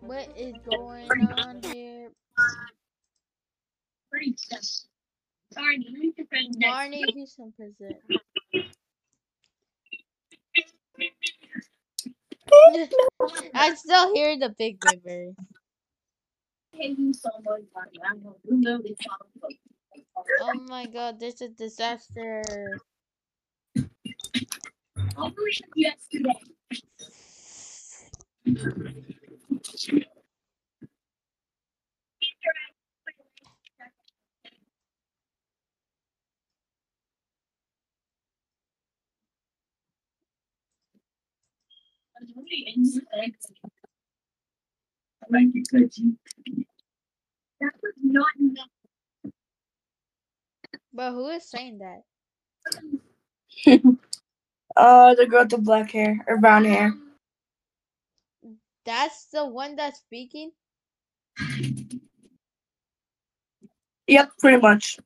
What is going on here? Pretty stuff. Sorry, you need to press next. Barney Houston present. I still hear the big river. hate you so much, Barney. I know you literally follow me. Oh my god, this is disaster. You yesterday. Thank you, Cookie. That was not enough. But who is saying that? Uh, the girl with the black hair or brown hair. That's the one that's speaking? Yep, pretty much.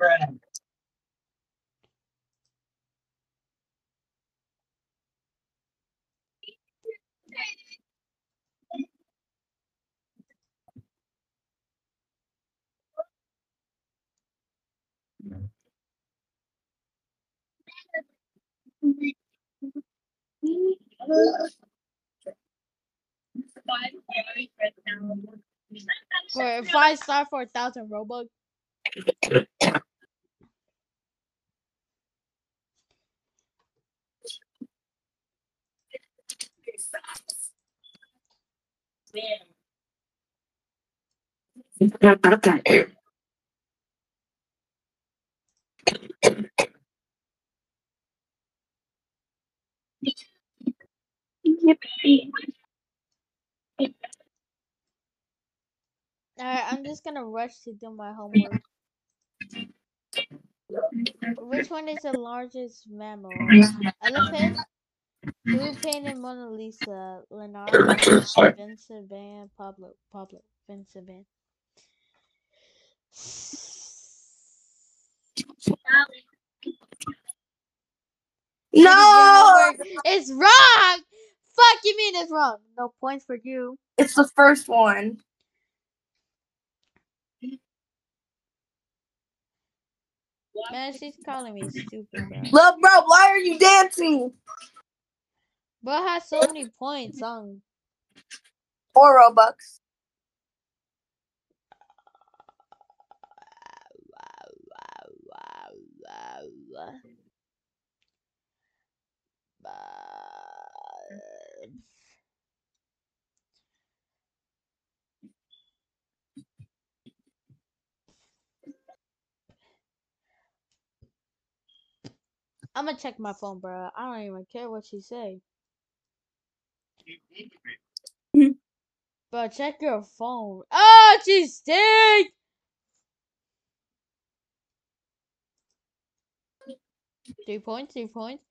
Right. For five star for a thousand Robux. Alright, I'm just gonna rush to do my homework. Which one is the largest mammal? Elephant? Who painted Mona Lisa? Leonardo, Vincent Van, Pablo, Pablo, Vincent Van. I did your No. It's wrong. Fuck you mean it's wrong? No points for you. it's the first one. Man, she's calling me stupid, bro. Love, bro, why are you dancing? Bro has so many points on. Four Robux. I'm gonna check my phone, bro. I don't even care what she say. Bro, check your phone. Oh, she stink. Three points, three points.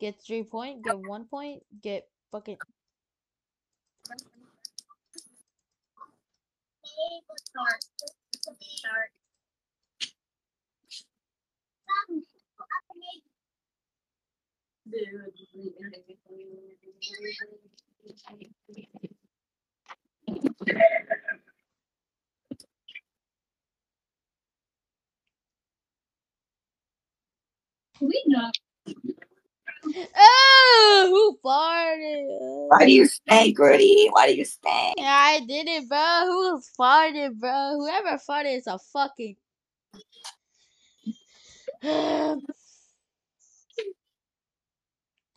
Get three point, get one point, get fucking. Oh, who farted? Why do you stink, Rudy? Why do you stink? I did it, bro. Who farted, bro? Whoever farted is a fucking.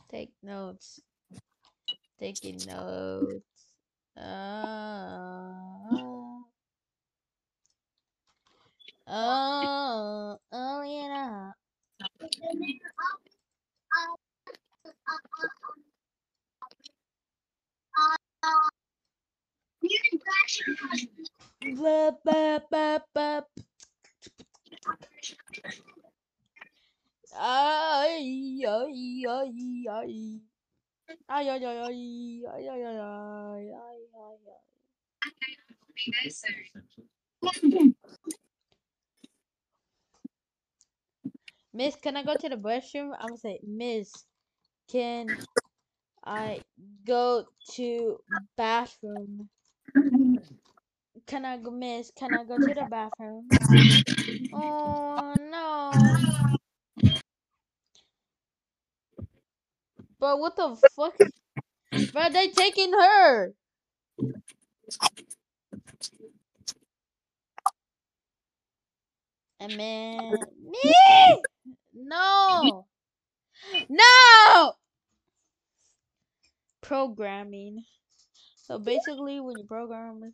Take notes. Taking notes. Uh, oh, oh, yeah. Blah, blah, blah, blah. Ay, ay, ay, ay. Ay, ay, ay, ay, ay, ay, ay, ay, ay. Miss, can I go to the restroom? I'm gonna say, Miss, can I go to bathroom? Can I go, Miss? Can I go to the bathroom? Oh no. Bro, what the fuck? Bro, they taking her. And me? No. No. Programming. So basically, when you program,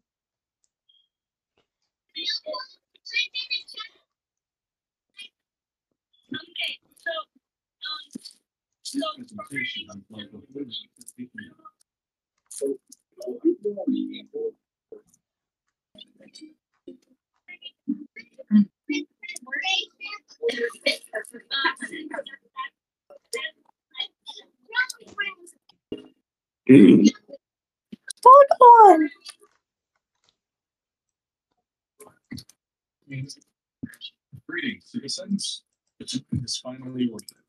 Hold on. Greetings, citizens. Is finally ordered.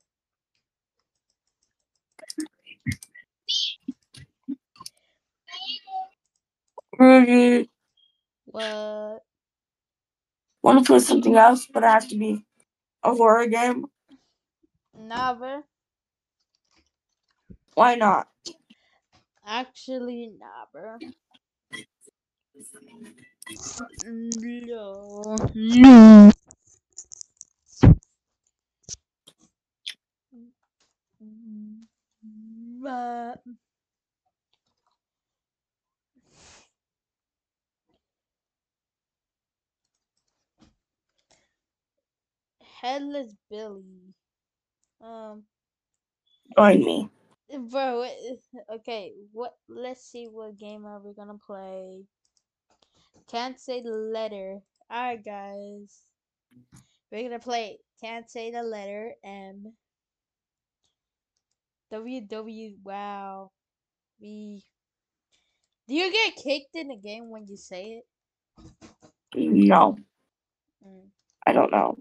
Rudy, What? want to play something else, but it has to be a horror game. Never. Why not? Actually, never. No. No. But Headless Billy. Um, Join me. bro. what- Okay, what? Let's see what game are we gonna play. Can't say the letter. Alright, guys. We're gonna play Can't Say the Letter M. WW. Wow. We. Do you get kicked in the game when you say it? No, Mm. I don't know.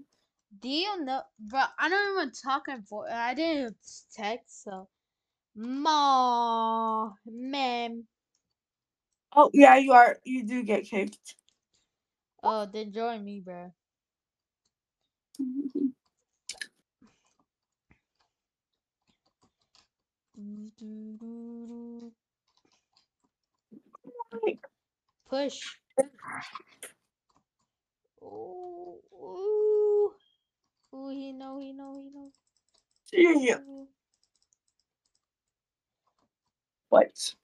Do you know, bro? I don't even talk in voice. I didn't text, so. Ma, ma'am. Oh yeah, you are. You do get kicked. Oh, then join me, bro. Push. Ooh, ooh. Ooh, he know, he know, he know. Yeah. What?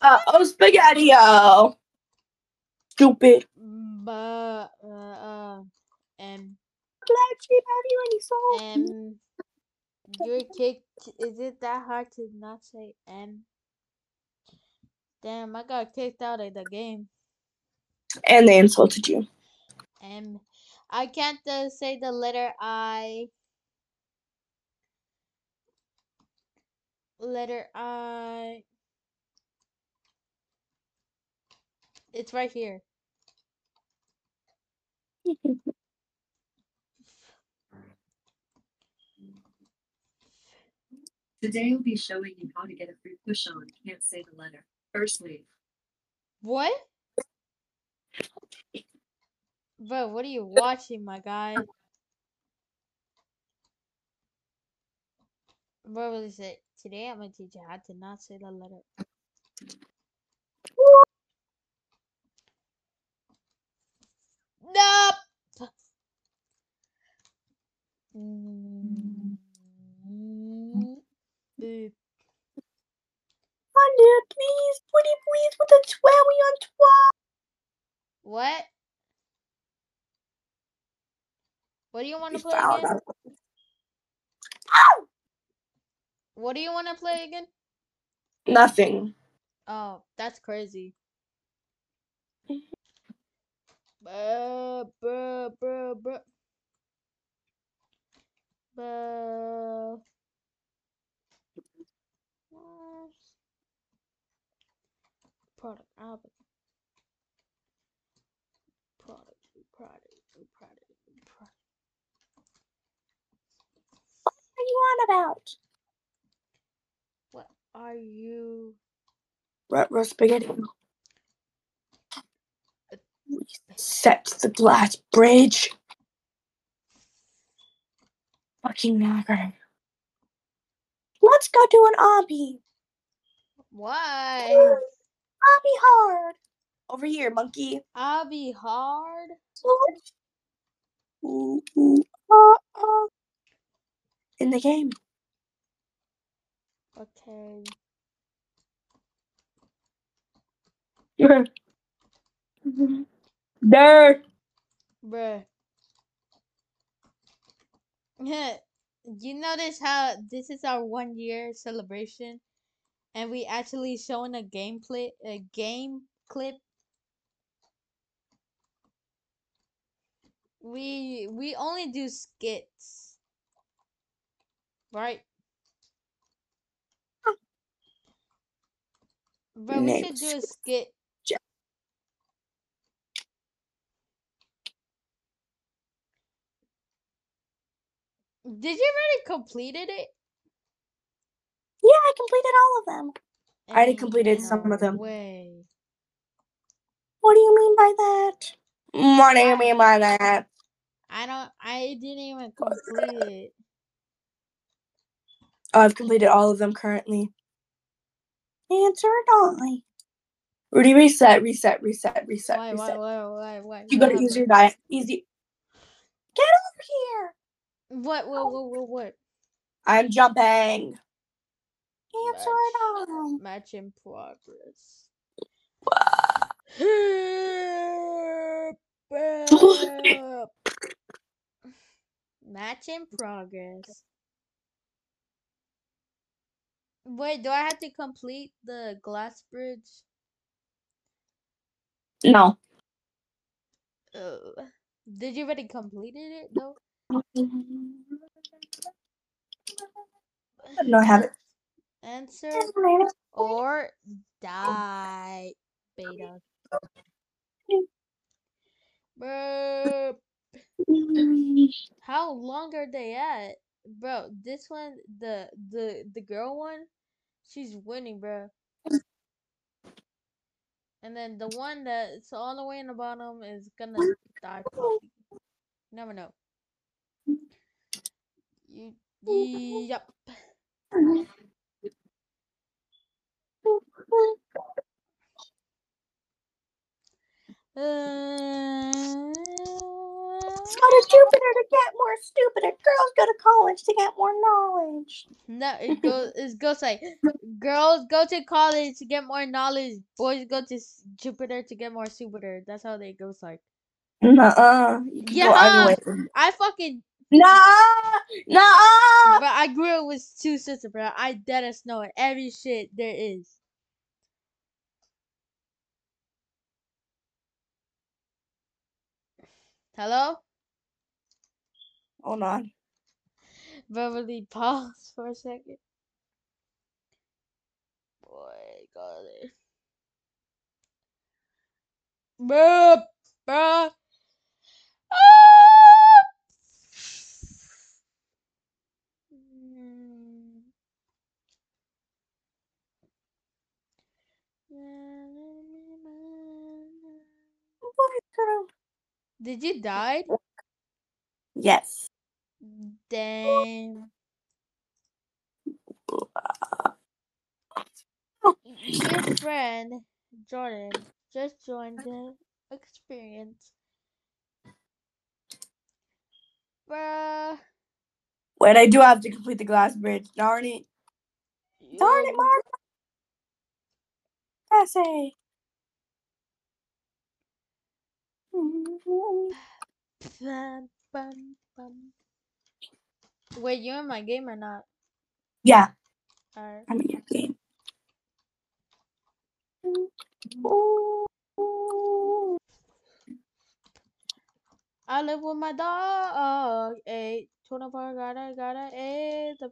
Uh oh, spaghetti-o. Stupid. But, uh, uh, and, Glad she had you any salt. and, you're kicked. Is it that hard to not say M? Damn, I got kicked out of the game. And they insulted you. M. I can't uh, say the letter I. Letter I. It's right here. Today we'll be showing you how to get a free push on. Can't say the letter. First Firstly, What? Bro, what are you watching, my guy? Bro, what is it? Today I'm gonna teach you how to not say the letter. Nope. Mm. Uh, Wonder, please, pretty please, with a twowie on twelve. What? What do you want to play again? What do you want to play again? Nothing. Oh, that's crazy. Bruh, bruh, bruh, bruh. Bruh. Product, album. Product, product, product, product. What are you on about? What are you? Retro spaghetti. Set the glass bridge. Fucking nagger. Let's go do an obby. Why? Obby hard. Over here, monkey. I'll hard. Ooh, ooh, ah, ah. In the game. Okay. there. Bruh. you notice how this is our one year celebration, and we actually showing a gameplay, a game clip. We we only do skits, right? But we should do a Next. skit. Ja- Did you already completed it? Yeah, I completed all of them. I already completed some of them. Way. What do you mean by that? What do you mean by that? I don't. I didn't even complete it. Oh, I've completed all of them currently. Answer die. Rudy, reset, reset, reset, reset, Why? Why? reset. Why? Why? Why? You what go to easier happened? diet. Easy. Get over here. What? What? Oh. What? What? What? I'm jumping. Answer Match. die. Match in progress. Match in progress. Wait, do I have to complete the glass bridge? No. Ugh. Did you already completed it though? No, I haven't. Answer or die, beta. Bro, how long are they at, bro? This one, the the the girl one, she's winning, bro. And then the one that's all the way in the bottom is gonna die probably. Never know. You, yep. Let's go to Jupiter to get more stupider. Girls go to college to get more knowledge. No, it goes. It goes like, girls go to college to get more knowledge. Boys go to Jupiter to get more Jupiter. That's how they goes like. Nuh-uh. Yeah. I fucking. Nuh-uh. Nuh-uh. But I grew up with two sisters, bro. I dead as know every shit there is. Hello, Hold on. Beverly. Pause for a second. Boy, got it. Bruh, bruh. Ah! Mm. Did you die? Yes. Damn. Your friend Jordan just joined the experience. Bruh. Wait, I do have to complete the glass bridge. Darn it. Darn it, Mark. Essay. Wait, you in my game or not? Yeah, Alright. I'm in your game. I live with my dog. Eight, 24, gotta, gotta, eight. The...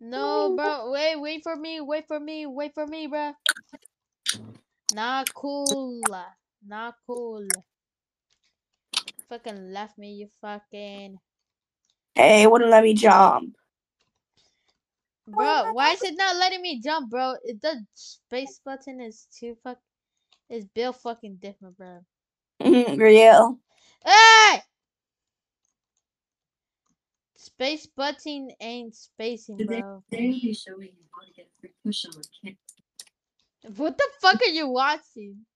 No, bro. Wait, wait for me. Wait for me. Wait for me, bro. Not cool. Not cool. Fucking left me, you fucking. Hey, it wouldn't let me jump. Bro, why is it not letting me jump, bro? The space button is too fuck. Is built fucking different, bro. Real. Hey! Space button ain't spacing, bro. today we'll be showing you how to get a free push on. Can't What the fuck are you watching?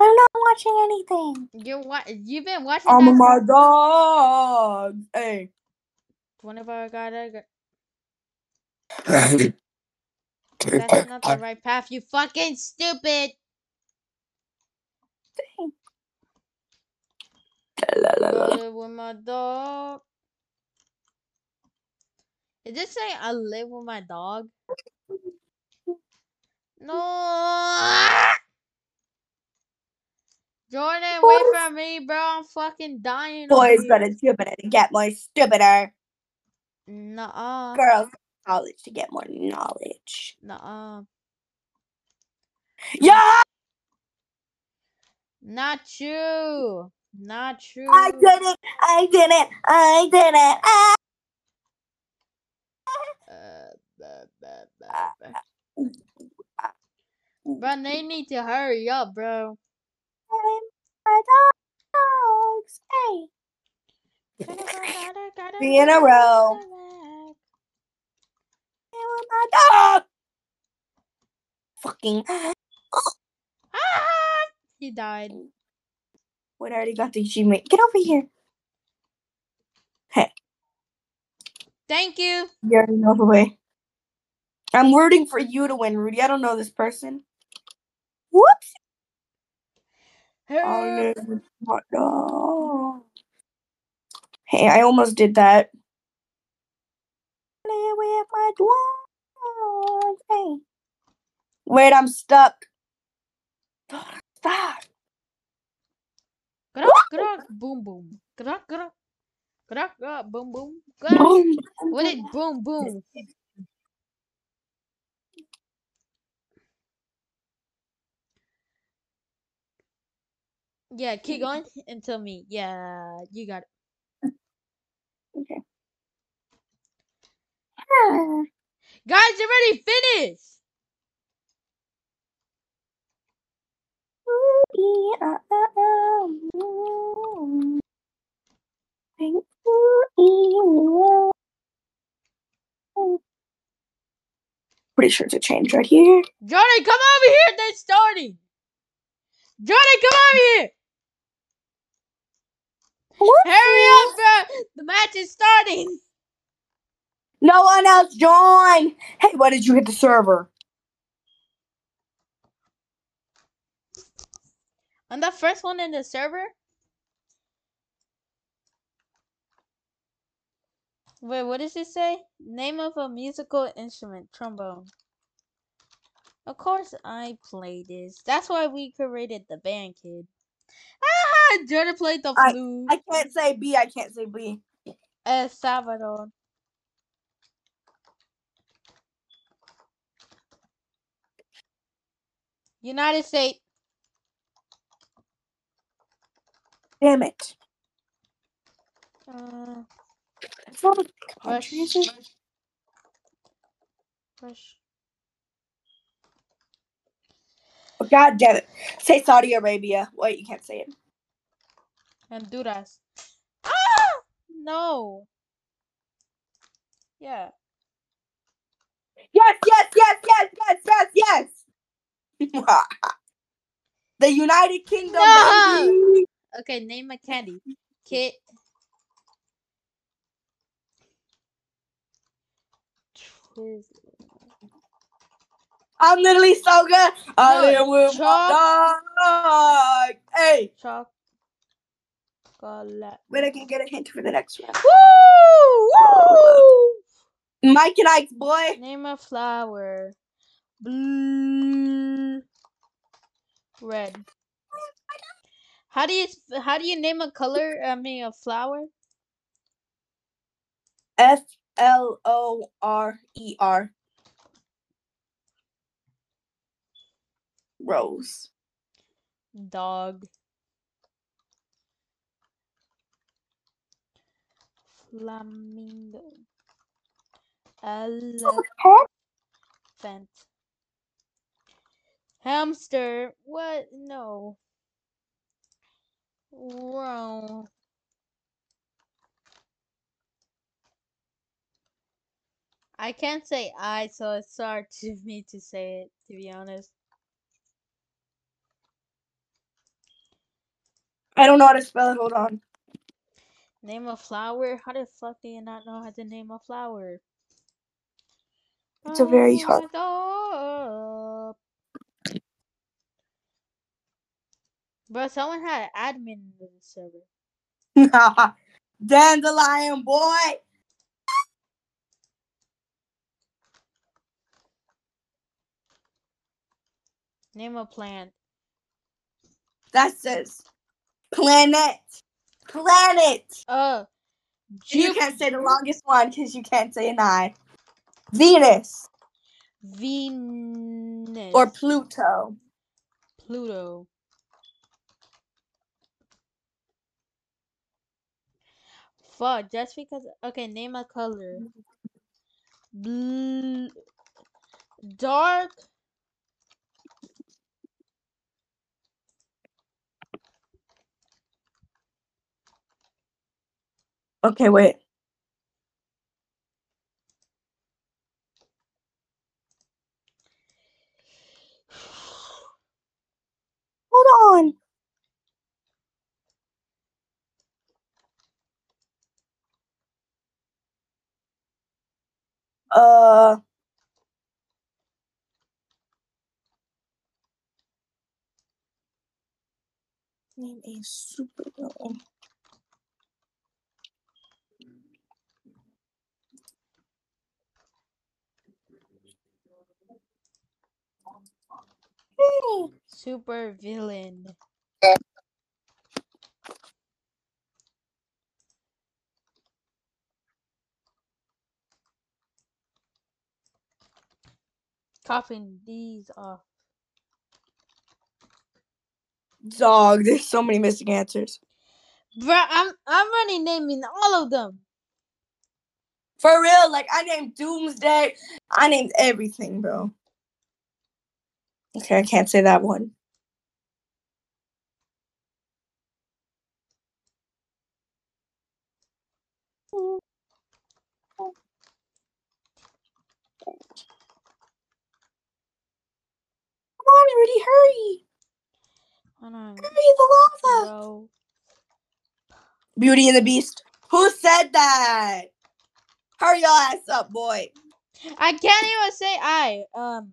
I'm not watching anything. You're wa- You've been watching oh I'm that my dog. Hey. whenever I got a. That's That's not the right path. You fucking stupid. La, la, la, la. with my dog. Is this saying I live with my dog? No. Jordan, wait for me, bro. I'm fucking dying. Boys got to stupid to get more stupider. Nuh-uh. Girls college to get more knowledge. Nuh-uh. Yeah, Not true. Not true. I did it. I did it. I did it. Ah. Bro, they need to hurry up, bro. Dogs. Hey. Three in a row. My dog. Fucking. Ah! He died. What already got the achievement. Get over here. Thank you. You already know the way. I'm rooting for you to win, Rudy. I don't know this person. Whoops. I Hurry up. live with my dog. Hey, I almost did that. Live with my dog. Hey. Wait, I'm stuck. Stop. Grak, grak, boom, boom. Grak, grak. Grak, grak, boom, boom. Grak. Boom. What did boom, boom? Yeah, keep going and tell me. Yeah, you got it. Okay. Guys, you already finished. Pretty sure it's a change right here. Jordan, come over here. They're starting. Jordan, come over here. What? Hurry up, bro. The match is starting. No one else join. Hey, why did you hit the server? I'm the first one in the server. Wait, what does it say? Name of a musical instrument, trombone. Of course I play this. That's why we created the band, kid. Ah, Jordan played the I- flute. I can't say B. I can't say B. El Salvador. United States. Damn it. Uh, It's not a country, is it? Rush. Oh, God damn it. Say Saudi Arabia. Wait, you can't say it. Honduras. Ah! No. Yeah. Yes, yes, yes, yes, yes, yes, yes. the United Kingdom. No! baby. Okay, name a candy. Kit. I'm literally so good. I No, live with chalk- my dog. Hey, Chocolate. wait, I can get a hint for the next round. Woo! Woo! Mike and Ike's boy. Name a flower. Blue. Red. How do you how do you name a color? I mean a flower. F L O R E R. Rose. Dog. Flamingo. Elephant. Hamster. What? No. Wrong. I can't say I, so it's hard to me to say it, to be honest. I don't know how to spell it. Hold on. Name a flower? How the fuck do you not know how to name a flower? It's a very oh hard- hard. Bro, someone had admin in the server. Dandelion boy. Name a plant. That says planet. Planet. Uh, You can't say the longest one because you can't say an I. Venus Venus or Pluto. Pluto. Fuck, just because. Okay, name a color. Bl- dark. Okay, wait. Hold on. Uh. Name a supervillain. Super villain. Coughing these off. Dog, there's so many missing answers. Bruh, I'm I'm already naming all of them. For real, like I named Doomsday. I named everything, bro. Okay, I can't say that one. Come on, Rudy, hurry! Hold on, Hurry, the lava! bro. Beauty and the Beast. Who said that? Hurry your ass up, boy. I can't even say I. Um,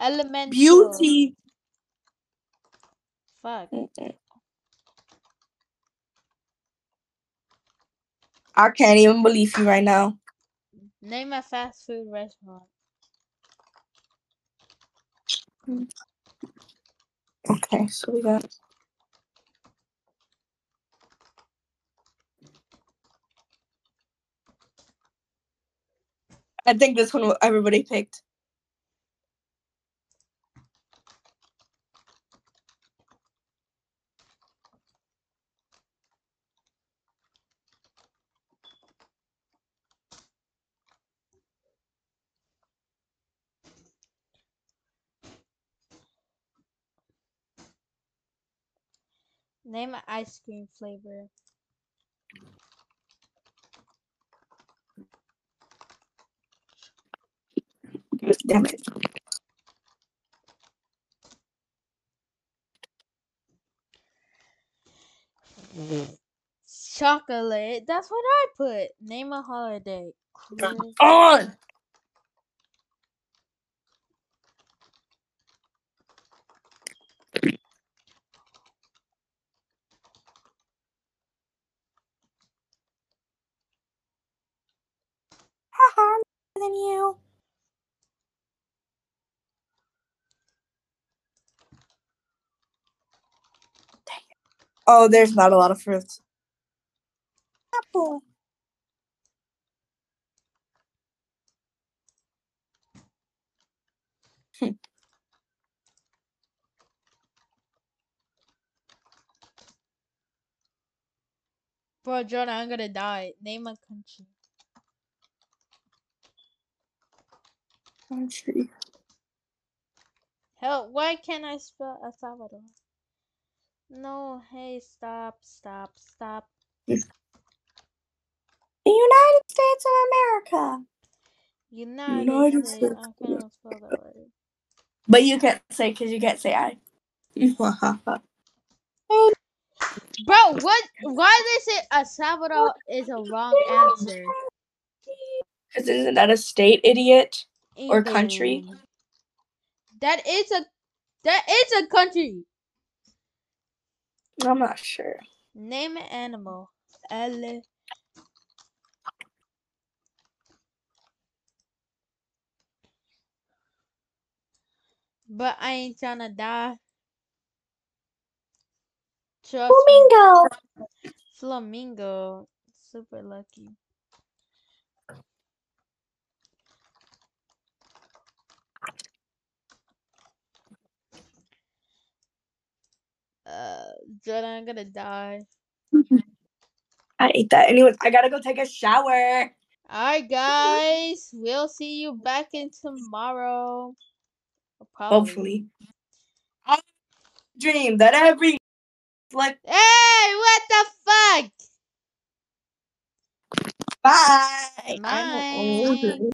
elemental. Beauty. Fuck. I can't even believe you right now. Name a fast food restaurant. Okay, so we got. I think this one everybody picked. Name an ice cream flavor. Damn it. Chocolate. That's what I put. Name a holiday. Chris- On! Haha, I'm better than you. Dang it. Oh, there's not a lot of fruits. Apple. Hmm. Bro, Jordan, I'm gonna die. Name a country. Country. Hell, why can't I spell El Salvador? No, hey, stop, stop, stop. The United States of America. United, United States. States I can't spell that word. But you can't say because you can't say I. Bro, what? Why they say El Salvador is a wrong answer? Because isn't that a state, idiot? Or country? That is a that is a country. I'm not sure. Name an animal. Ele. But I ain't trying to die. Trust me. Flamingo. Flamingo. Super lucky. Uh, Jordan, I'm gonna die. I ate that. Anyways, I gotta go take a shower. Alright, guys. We'll see you back in tomorrow. Probably. Hopefully. I dream that every like Hey, what the fuck? bye. Bye.